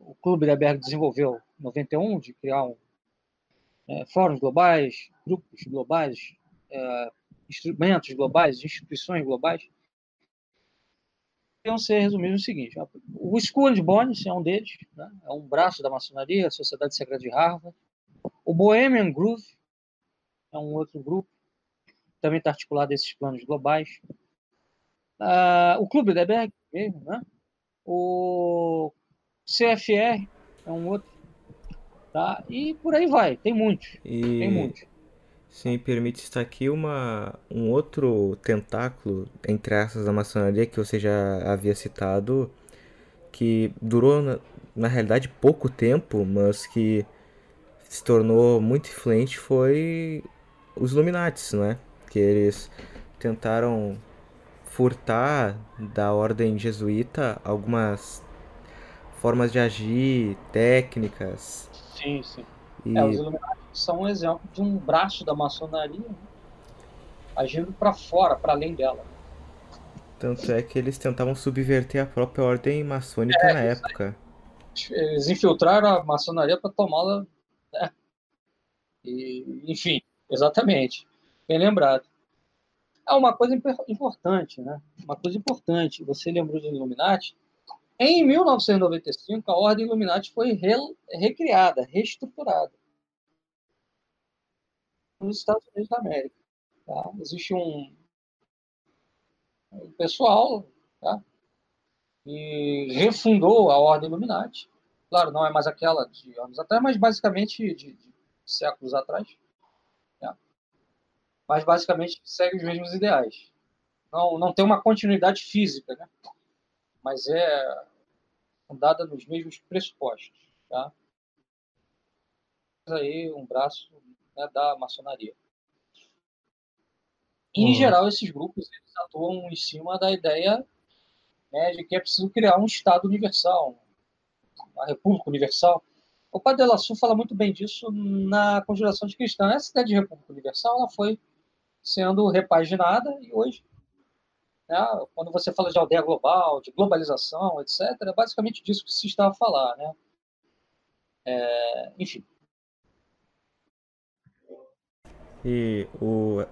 S2: o Clube da Berg desenvolveu em 91, de criar um, é, fóruns globais, grupos globais, é, instrumentos globais, instituições globais, poderiam ser resumidos no seguinte: o School and Bones é um deles, né? é um braço da maçonaria, a Sociedade Secreta de Harvard. O Bohemian Groove é um outro grupo, também está articulado a esses planos globais. Uh, o Clube da Berg mesmo, né? O CFR é um outro, tá? E por aí vai, tem muitos,
S1: e
S2: tem muitos.
S1: se me permite estar aqui uma, um outro tentáculo entre essas da maçonaria que você já havia citado, que durou na, na realidade pouco tempo, mas que se tornou muito influente foi os Illuminatis, né? Que eles tentaram furtar da ordem jesuíta algumas formas de agir, técnicas.
S2: Sim, sim.
S1: E...
S2: É, os Illuminati são um exemplo de um braço da maçonaria né? agindo para fora, para além dela.
S1: Tanto é que eles tentavam subverter a própria ordem maçônica
S2: É,
S1: na época.
S2: Eles infiltraram a maçonaria para tomá-la. Né? E, enfim, exatamente. Bem lembrado. É uma coisa importante, né? Uma coisa importante. Você lembrou dos Illuminati? Em 1995, a Ordem Illuminati foi re- recriada, reestruturada nos Estados Unidos da América. tá? Existe um, um pessoal tá? que refundou a Ordem Illuminati. Claro, não é mais aquela de anos atrás, mas basicamente de, de séculos atrás. né? Mas basicamente segue os mesmos ideais. Não, não tem uma continuidade física, né? Mas é fundada nos mesmos pressupostos. Tá? Aí um braço né, da maçonaria. E, Em
S3: Uhum.
S2: geral, esses grupos eles atuam em cima da ideia né, de que é preciso criar um Estado universal, uma República Universal. O Padre de la Sul fala muito bem disso na Conjuração de Cristã. Essa ideia de República Universal ela foi sendo repaginada e hoje, né, quando você fala de aldeia global, de globalização, etc., é basicamente disso que se está a falar. Né? É, enfim,
S1: E o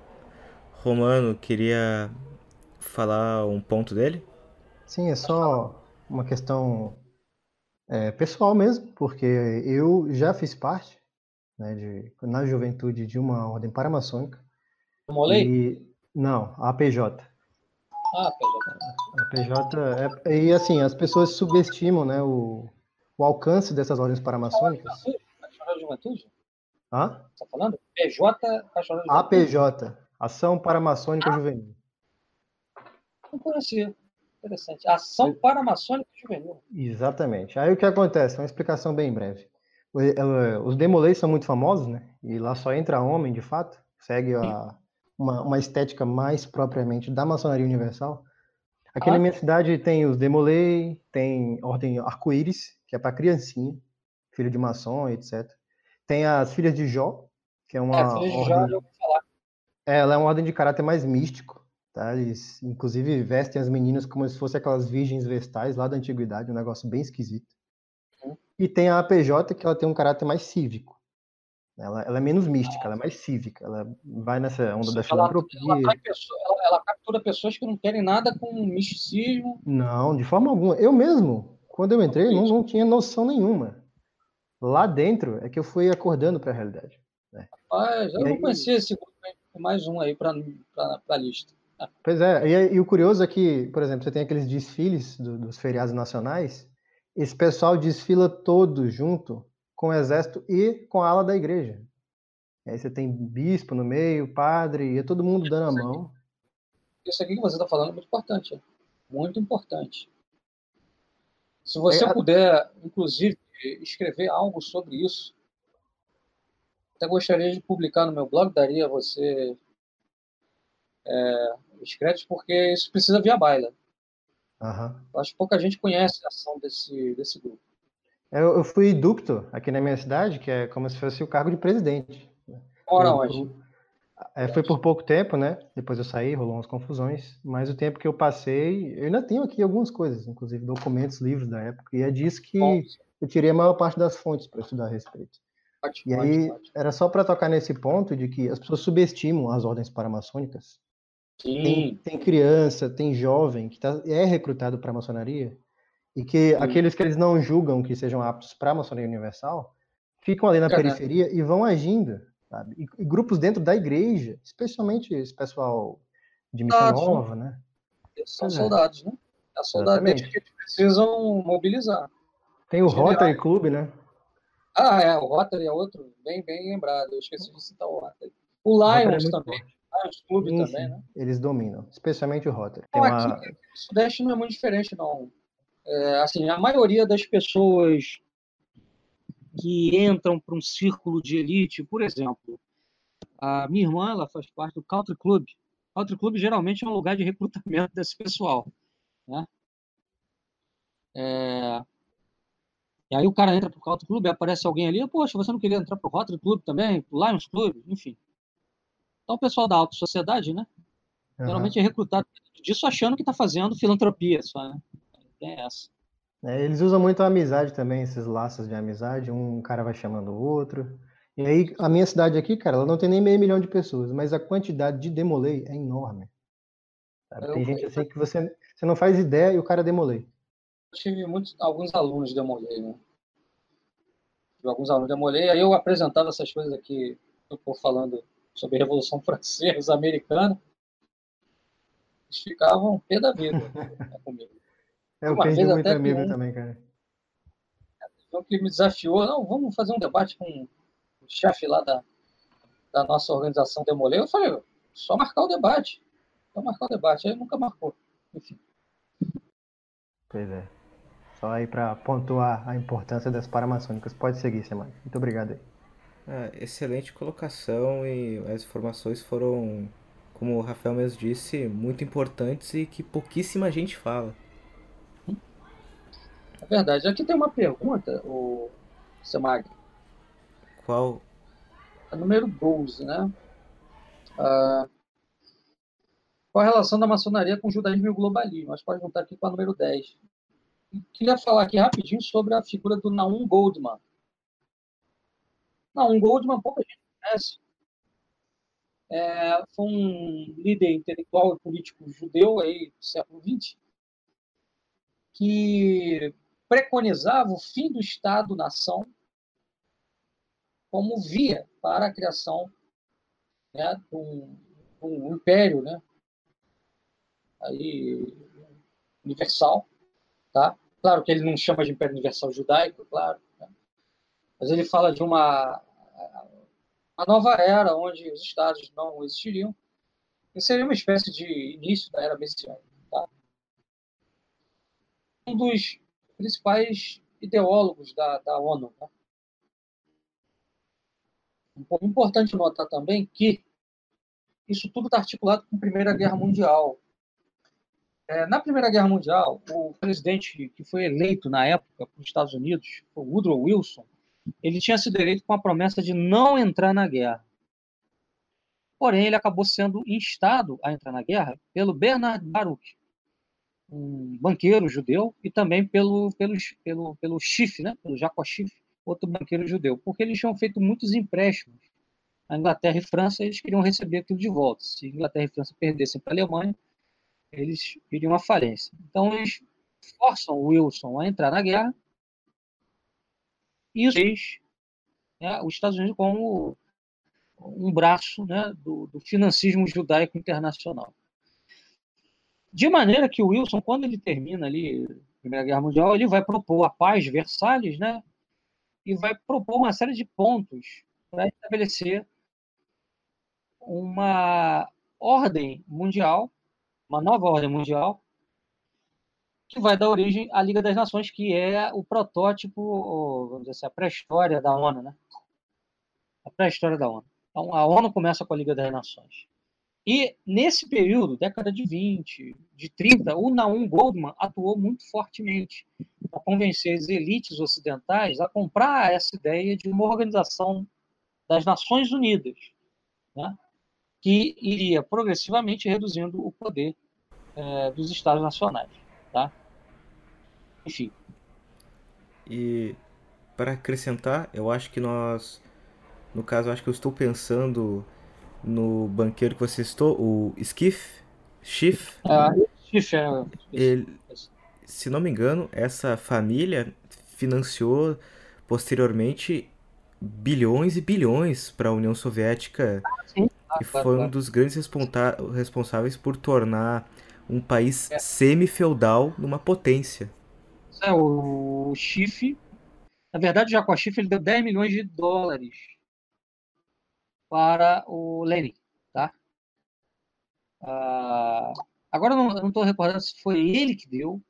S1: Romano queria falar um ponto dele?
S3: Sim, é só uma questão é, pessoal mesmo, porque eu já fiz parte, né, de, na juventude de uma ordem paramaçônica,
S2: Demolei?
S3: E... Não, a APJ.
S2: Ah, PJ.
S3: A PJ é... E assim, as pessoas subestimam né, o, o alcance dessas ordens paramaçônicas.
S2: Pastoral de Juventude?
S3: Hã?
S2: Você tá falando? PJ Pastoral de Juventude?
S3: APJ, Ação Paramaçônica Juvenil.
S2: Não conhecia. Interessante. Ação Paramaçônica Juvenil.
S3: Exatamente. Aí o que acontece? Uma explicação bem breve. O- eh, Os demolês são muito famosos, né? E lá só entra homem, de fato. Segue a, uma, uma estética mais propriamente da maçonaria universal. Aqui
S2: Ah.
S3: na minha cidade tem os demolei, tem ordem arco-íris, que é para criancinha, filho de maçom, etc. Tem as filhas de Jó, que é uma
S2: é, filha de Jó,
S3: ordem...
S2: eu ouvi falar.
S3: É, ela é uma ordem de caráter mais místico, tá? Eles, inclusive, vestem as meninas como se fossem aquelas virgens vestais lá da antiguidade, um negócio bem esquisito.
S2: Uhum.
S3: E tem a APJ, que ela tem um caráter mais cívico. Ela, ela é menos mística, ela é mais cívica. Ela vai nessa onda da
S2: ela,
S3: filantropia.
S2: ela, ela- ela captura pessoas que não querem nada com misticismo.
S3: Não, de forma alguma. Eu mesmo, quando eu entrei, não, não tinha noção nenhuma. Lá dentro é que eu fui acordando para a realidade.
S2: Mas eu
S3: E
S2: não
S3: aí-
S2: conhecia esse grupo. mais um aí para a lista.
S3: Pois é, e, e o curioso é que, por exemplo, você tem aqueles desfiles do- dos feriados nacionais, esse pessoal desfila todo junto com o exército e com a ala da igreja. Aí você tem bispo no meio, padre, e é todo mundo dando a mão.
S2: Isso aqui que você está falando é muito importante. hein? Muito importante. Se você
S3: É,
S2: puder, inclusive, escrever algo sobre isso, até gostaria de publicar no meu blog, daria a você é, os créditos, porque isso precisa via baila. Eu acho que pouca gente conhece a ação desse, desse grupo.
S3: Eu, eu fui ducto aqui na minha cidade, que é como se fosse o cargo de presidente.
S2: Ora,
S3: Eu-
S2: onde?
S3: eu- é, foi por pouco tempo, né? Depois eu saí, rolou umas confusões. Mas o tempo que eu passei, eu ainda tenho aqui algumas coisas, inclusive documentos, livros da época. E é disso que
S2: Bom,
S3: eu tirei a maior parte das fontes para estudar a respeito.
S2: ótimo,
S3: E aí,
S2: ótimo, ótimo.
S3: era só para tocar nesse ponto de que as pessoas subestimam as ordens paramaçônicas. Tem,
S2: Sim,
S3: tem criança, tem jovem que tá, é recrutado para a maçonaria e que
S2: Sim.
S3: aqueles que eles não julgam que sejam aptos para a maçonaria universal ficam ali na periferia e vão agindo, sabe? E, e grupos dentro da igreja, especialmente esse pessoal de
S2: Soldados, né?
S3: nova, né?
S2: eles são
S3: é.
S2: soldados, né? É a soldadete
S3: Exatamente.
S2: que precisam mobilizar.
S3: Tem o
S2: Generais.
S3: Rotary Club, né?
S2: Ah, é, o Rotary é outro, bem, bem lembrado. Eu esqueci de citar o Rotary. O
S3: O é
S2: Lions
S3: muito
S2: também. Lions Clube
S3: Sim,
S2: também, né?
S3: Eles dominam, especialmente o Rotary. Tem
S2: Não,
S3: uma...
S2: aqui, o Sudeste não é muito diferente, não. É, assim, a maioria das pessoas que entram para um círculo de elite, por exemplo, a minha irmã ela faz parte do Country Club. Country Club geralmente é um lugar de recrutamento desse pessoal, né? É, E aí o cara entra pro Country Club, aparece alguém ali, poxa, você não queria entrar pro Rotary Club também, pro Lions Club, enfim. Então o pessoal da alta sociedade, né?
S3: Aham.
S2: Geralmente é recrutado disso achando que está fazendo filantropia só, né? Tem essa.
S3: É, eles usam muito a amizade também, esses laços de amizade, um cara vai chamando o outro. E aí, a minha cidade aqui, cara, ela não tem nem meio milhão de pessoas, mas a quantidade de demolei é enorme.
S2: Eu-
S3: Tem gente assim que você, você não faz ideia e o cara demolei.
S2: Eu tive muitos, alguns alunos de Demolei, né? Tive alguns alunos de Demolei, aí eu apresentava essas coisas aqui, eu estou falando sobre a Revolução Francesa, Americana, eles ficavam pé da vida né, comigo.
S3: Eu
S2: Uma
S3: perdi
S2: vez
S3: muito
S2: até
S3: amigo
S2: com um-
S3: também, cara.
S2: Então, que me desafiou, não, vamos fazer um debate com o chefe lá da, da nossa organização Demolei. Eu falei, só marcar o debate, só marcar o debate. Aí nunca marcou. Enfim.
S3: Pois é. Só aí pra pontuar a importância das paramaçônicas. Pode seguir, Semana. Muito obrigado aí.
S1: Ah, excelente colocação e as informações foram, como o Rafael mesmo disse, muito importantes e que pouquíssima gente fala.
S2: É verdade. Aqui tem uma pergunta, o Semag,
S1: Qual?
S2: é número 12, né? Ah, qual a relação da maçonaria com o judaísmo e o globalismo? Podemos juntar aqui com a número 10. E queria falar aqui rapidinho sobre a figura do Naum Goldman. Naum Goldman, pouca gente conhece. É, foi um líder intelectual e político judeu aí do século XX que preconizava o fim do Estado-nação como via para a criação né, de um um império, né? Aí, universal, tá? Claro que ele não chama de Império Universal Judaico, claro, né? mas ele fala de uma, uma nova era onde os estados não existiriam. E seria uma espécie de início da era messiânica. Tá? Um dos principais ideólogos da, da ONU. Né? Importante notar também que isso tudo está articulado com a Primeira Guerra Mundial. É, na Primeira Guerra Mundial, o presidente que foi eleito na época para os Estados Unidos, o Woodrow Wilson, ele tinha sido eleito com a promessa de não entrar na guerra. Porém, ele acabou sendo instado a entrar na guerra pelo Bernard Baruch, um banqueiro judeu, e também pelo, pelo, pelo, pelo Schiff, né? pelo Jacob Schiff, outro banqueiro judeu, porque eles tinham feito muitos empréstimos. A Inglaterra e França, eles queriam receber aquilo de volta. Se Inglaterra e França perdessem para a Alemanha, eles iriam à falência. Então, eles forçam o Wilson a entrar na guerra. E né, os Estados Unidos como um braço né, do, do financismo judaico internacional. De maneira que o Wilson, quando ele termina ali a Primeira Guerra Mundial, ele vai propor a paz de Versalhes, né? E vai propor uma série de pontos para estabelecer uma ordem mundial uma nova ordem mundial que vai dar origem à Liga das Nações, que é o protótipo, vamos dizer assim, a pré-história da ONU, né? A pré-história da ONU. Então, a ONU começa com a Liga das Nações. E nesse período, década de 20, de 30, o Naum Goldman atuou muito fortemente para convencer as elites ocidentais a comprar essa ideia de uma organização das Nações Unidas, né? que iria progressivamente reduzindo o poder é, dos Estados nacionais. Tá? Enfim.
S1: E para acrescentar, eu acho que nós, no caso, acho que eu estou pensando no banqueiro que você citou, o Skiff, Schiff.
S2: Ah, Schiff é.
S1: Ele, se não me engano, essa família financiou posteriormente bilhões e bilhões para a União Soviética
S2: ah, sim.
S1: Ah, e foi um dos grandes responsáveis por tornar um país é. semi-feudal numa potência.
S2: É, o Schiff, na verdade, já com a Schiff, ele deu 10 milhões de dólares para o Lenin, tá? Ah, agora eu não estou recordando se foi ele que deu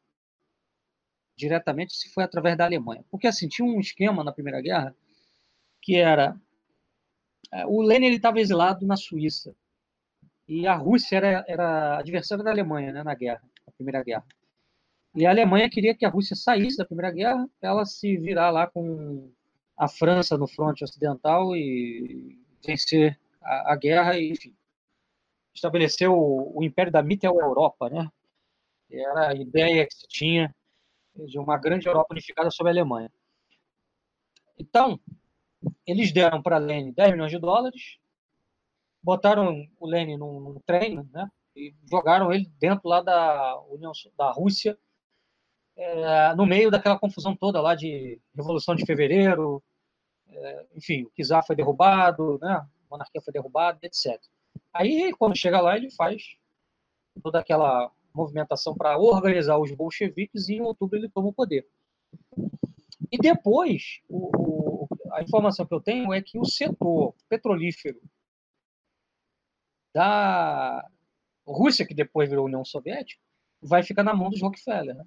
S2: diretamente, se foi através da Alemanha. Porque assim, tinha um esquema na Primeira Guerra que era é, o Lenin estava exilado na Suíça e a Rússia era, era adversária da Alemanha né, na guerra, na Primeira Guerra. E a Alemanha queria que a Rússia saísse da Primeira Guerra, ela se virar lá com a França no fronte ocidental e vencer a, a guerra e, enfim, estabeleceu o, o Império da Mittel-Europa, né? Era a ideia que se tinha de uma grande Europa unificada sob a Alemanha. Então, eles deram para Lenin 10 milhões de dólares, botaram o Lenin num, num trem, né? E jogaram ele dentro lá da União da Rússia, é, no meio daquela confusão toda lá de Revolução de Fevereiro, é, enfim, o czar foi derrubado, né? A monarquia foi derrubada, etc. Aí, quando chega lá, ele faz toda aquela movimentação para organizar os bolcheviques e em outubro ele toma o poder. E depois, o, o, a informação que eu tenho é que o setor petrolífero da Rússia, que depois virou União Soviética, vai ficar na mão dos Rockefeller. Né?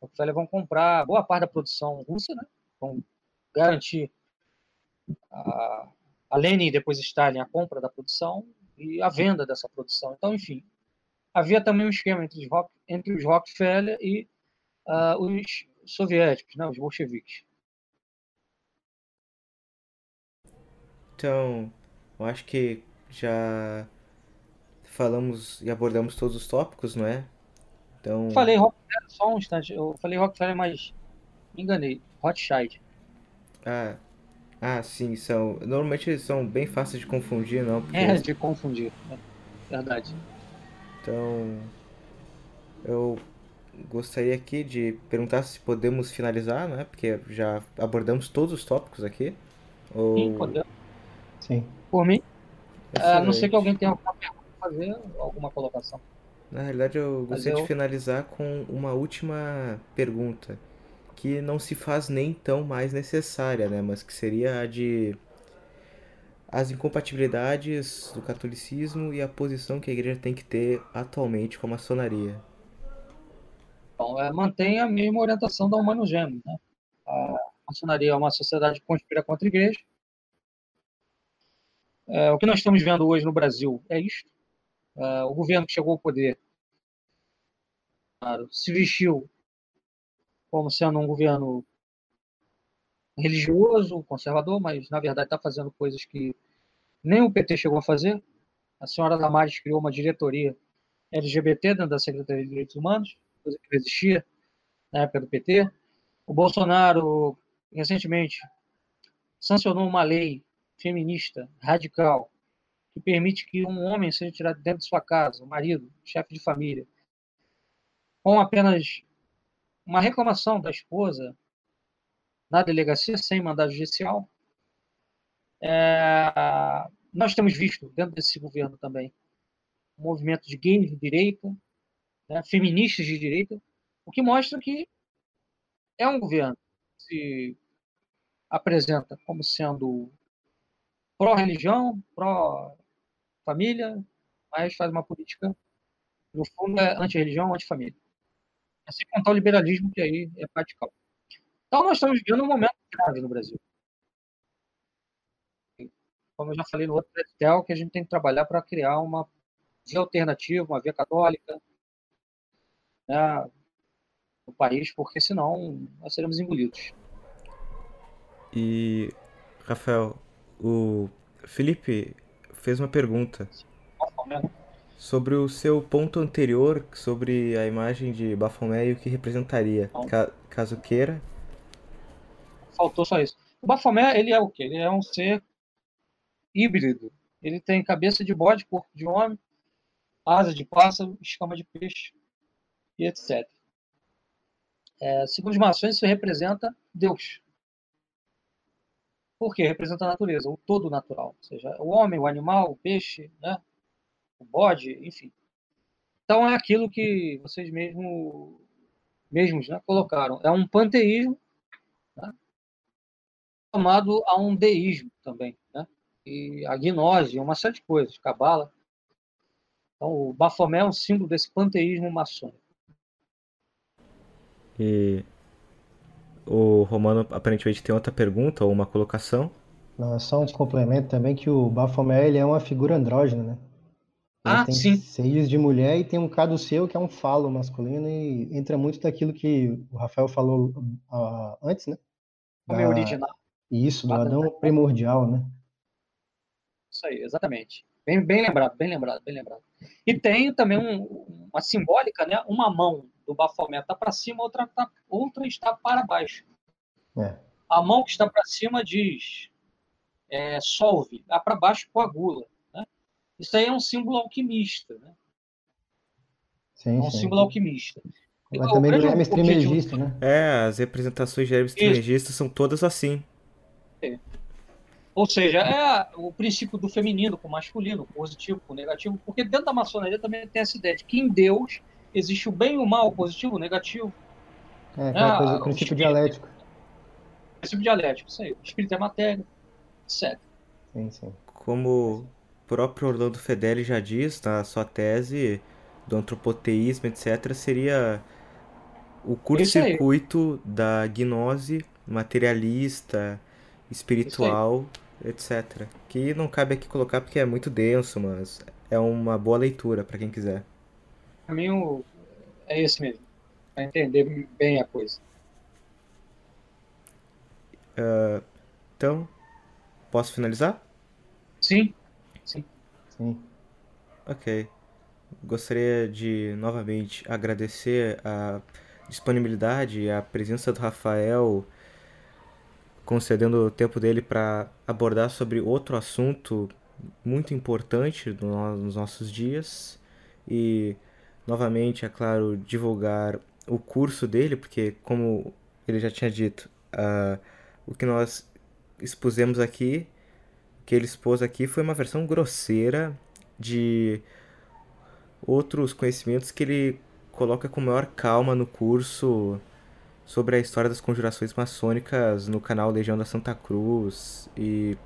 S2: Rockefeller vão comprar boa parte da produção russa, né? vão garantir a, a Lenin e depois Stalin a compra da produção e a venda dessa produção. Então, enfim, havia também um esquema entre os, Rock, entre os Rockefeller e uh, os soviéticos, né, os bolcheviques.
S1: Então, eu acho que já falamos e abordamos todos os tópicos, não é? Então...
S2: Falei Rockefeller só um instante. Eu falei Rockefeller, mas enganei. Rothschild.
S1: Ah, ah, sim, são. Normalmente são bem fáceis de confundir, não?
S2: Porque... É, de confundir. É verdade.
S1: Então, eu gostaria aqui de perguntar se podemos finalizar, né? Porque já abordamos todos os tópicos aqui. Ou...
S2: Sim, podemos.
S3: Sim.
S2: Por mim, a não ser que alguém tenha alguma pergunta. fazer alguma colocação.
S1: Na realidade, eu gostaria de
S2: eu-
S1: finalizar com uma última pergunta, que não se faz nem tão mais necessária, né? Mas que seria a de as incompatibilidades do catolicismo e a posição que a igreja tem que ter atualmente com a maçonaria.
S2: Então, é, mantém a mesma orientação da Humano Gêmeo. Né? A maçonaria é uma sociedade que conspira contra a igreja. É, o que nós estamos vendo hoje no Brasil é isto. É, o governo que chegou ao poder claro, se vestiu como sendo um governo religioso, conservador, mas na verdade está fazendo coisas que nem o PT chegou a fazer. A senhora Damares criou uma diretoria LGBT dentro da Secretaria de Direitos Humanos, coisa que não existia na época do PT. O Bolsonaro, recentemente, sancionou uma lei feminista radical que permite que um homem seja tirado dentro de sua casa, o marido, chefe de família, com apenas uma reclamação da esposa na delegacia, sem mandado judicial. É, nós temos visto, dentro desse governo também, um movimento de gays de direita, né, feministas de direita, o que mostra que é um governo que se apresenta como sendo pró-religião, pró-família, mas faz uma política, no fundo, é anti-religião, anti-família. É sem contar o liberalismo, que aí é radical. Então, nós estamos vivendo um momento grave no Brasil. Como eu já falei no outro edital, que a gente tem que trabalhar para criar uma via alternativa, uma via católica, né, no país, porque senão nós seremos engolidos.
S1: E, Rafael, o Felipe fez uma pergunta sobre o seu ponto anterior, sobre a imagem de Baphomet e o que representaria. Ca- caso queira,
S2: Faltou só isso. O Baphomet, ele é o quê? Ele é um ser híbrido. Ele tem cabeça de bode, corpo de homem, asa de pássaro, escama de peixe e etc. É, segundo os maçons, isso representa Deus. Por quê? Representa a natureza, o todo natural. Ou seja, o homem, o animal, o peixe, né? O bode, enfim. Então é aquilo que vocês mesmo, mesmos né, colocaram. É um panteísmo né, a um deísmo também. Né? E a gnose, uma série de coisas, cabala. Então o Baphomet é um símbolo desse panteísmo maçônico.
S1: e o Romano aparentemente tem outra pergunta ou uma colocação.
S3: Não, é só um complemento também que o Baphomet ele é uma figura andrógena, né?
S2: Ah,
S3: tem
S2: sim.
S3: seios de mulher e tem um caduceu que é um falo masculino e entra muito daquilo que o Rafael falou ah, antes, né?
S2: Homem
S3: Da-
S2: original.
S3: Isso, do
S2: Adão.
S3: Adão primordial, né?
S2: Isso aí, exatamente. Bem, bem lembrado, bem lembrado, bem lembrado. E tem também um- uma simbólica, né? Uma mão do Baphomet está para cima, outra, tá, outra está para baixo.
S3: É.
S2: A mão que está para cima diz é, solve, a para baixo coagula. Isso aí é um símbolo alquimista, né?
S3: Sim,
S2: É um
S3: sim.
S2: símbolo alquimista.
S3: Mas
S2: O
S3: também do Hermes Trismegisto, né?
S1: É, as representações de Hermes. Trismegisto são todas assim.
S2: Ou seja, é o princípio do feminino com o masculino, positivo com o negativo, porque dentro da maçonaria também tem essa ideia de que em Deus existe o bem e o mal, o positivo, o negativo,
S3: É,
S2: Ah,
S3: coisa,
S2: o
S3: o princípio
S2: espírito.
S3: dialético.
S2: o princípio dialético, isso aí. O espírito é matéria, etc.
S3: Sim, sim.
S1: Como o próprio Orlando Fedeli já diz na sua tese do antropoteísmo, etc., seria o curto-circuito da gnose materialista, espiritual, etc. Que não cabe aqui colocar porque é muito denso, mas é uma boa leitura para quem quiser.
S2: O caminho é esse mesmo, para entender bem a coisa.
S1: Então, posso finalizar?
S2: Sim,
S3: Sim.
S1: Ok. Gostaria de novamente agradecer a disponibilidade e a presença do Rafael, concedendo o tempo dele para abordar sobre outro assunto muito importante no- nos nossos dias. E novamente, é claro, divulgar o curso dele, porque, como ele já tinha dito, ah, o que nós expusemos aqui, que ele expôs aqui, foi uma versão grosseira de outros conhecimentos que ele coloca com maior calma no curso sobre a história das conjurações maçônicas no canal Legião da Santa Cruz e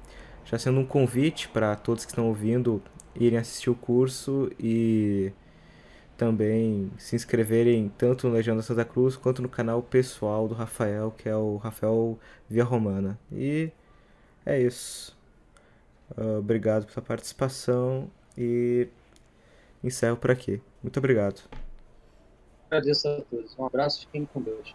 S1: já sendo um convite para todos que estão ouvindo irem assistir o curso e também se inscreverem tanto no Legião da Santa Cruz quanto no canal pessoal do Rafael, que é o Rafael Via Romana. E é isso. Uh, obrigado pela participação e encerro por aqui. Muito obrigado.
S2: Agradeço a todos. Um abraço e fiquem com Deus.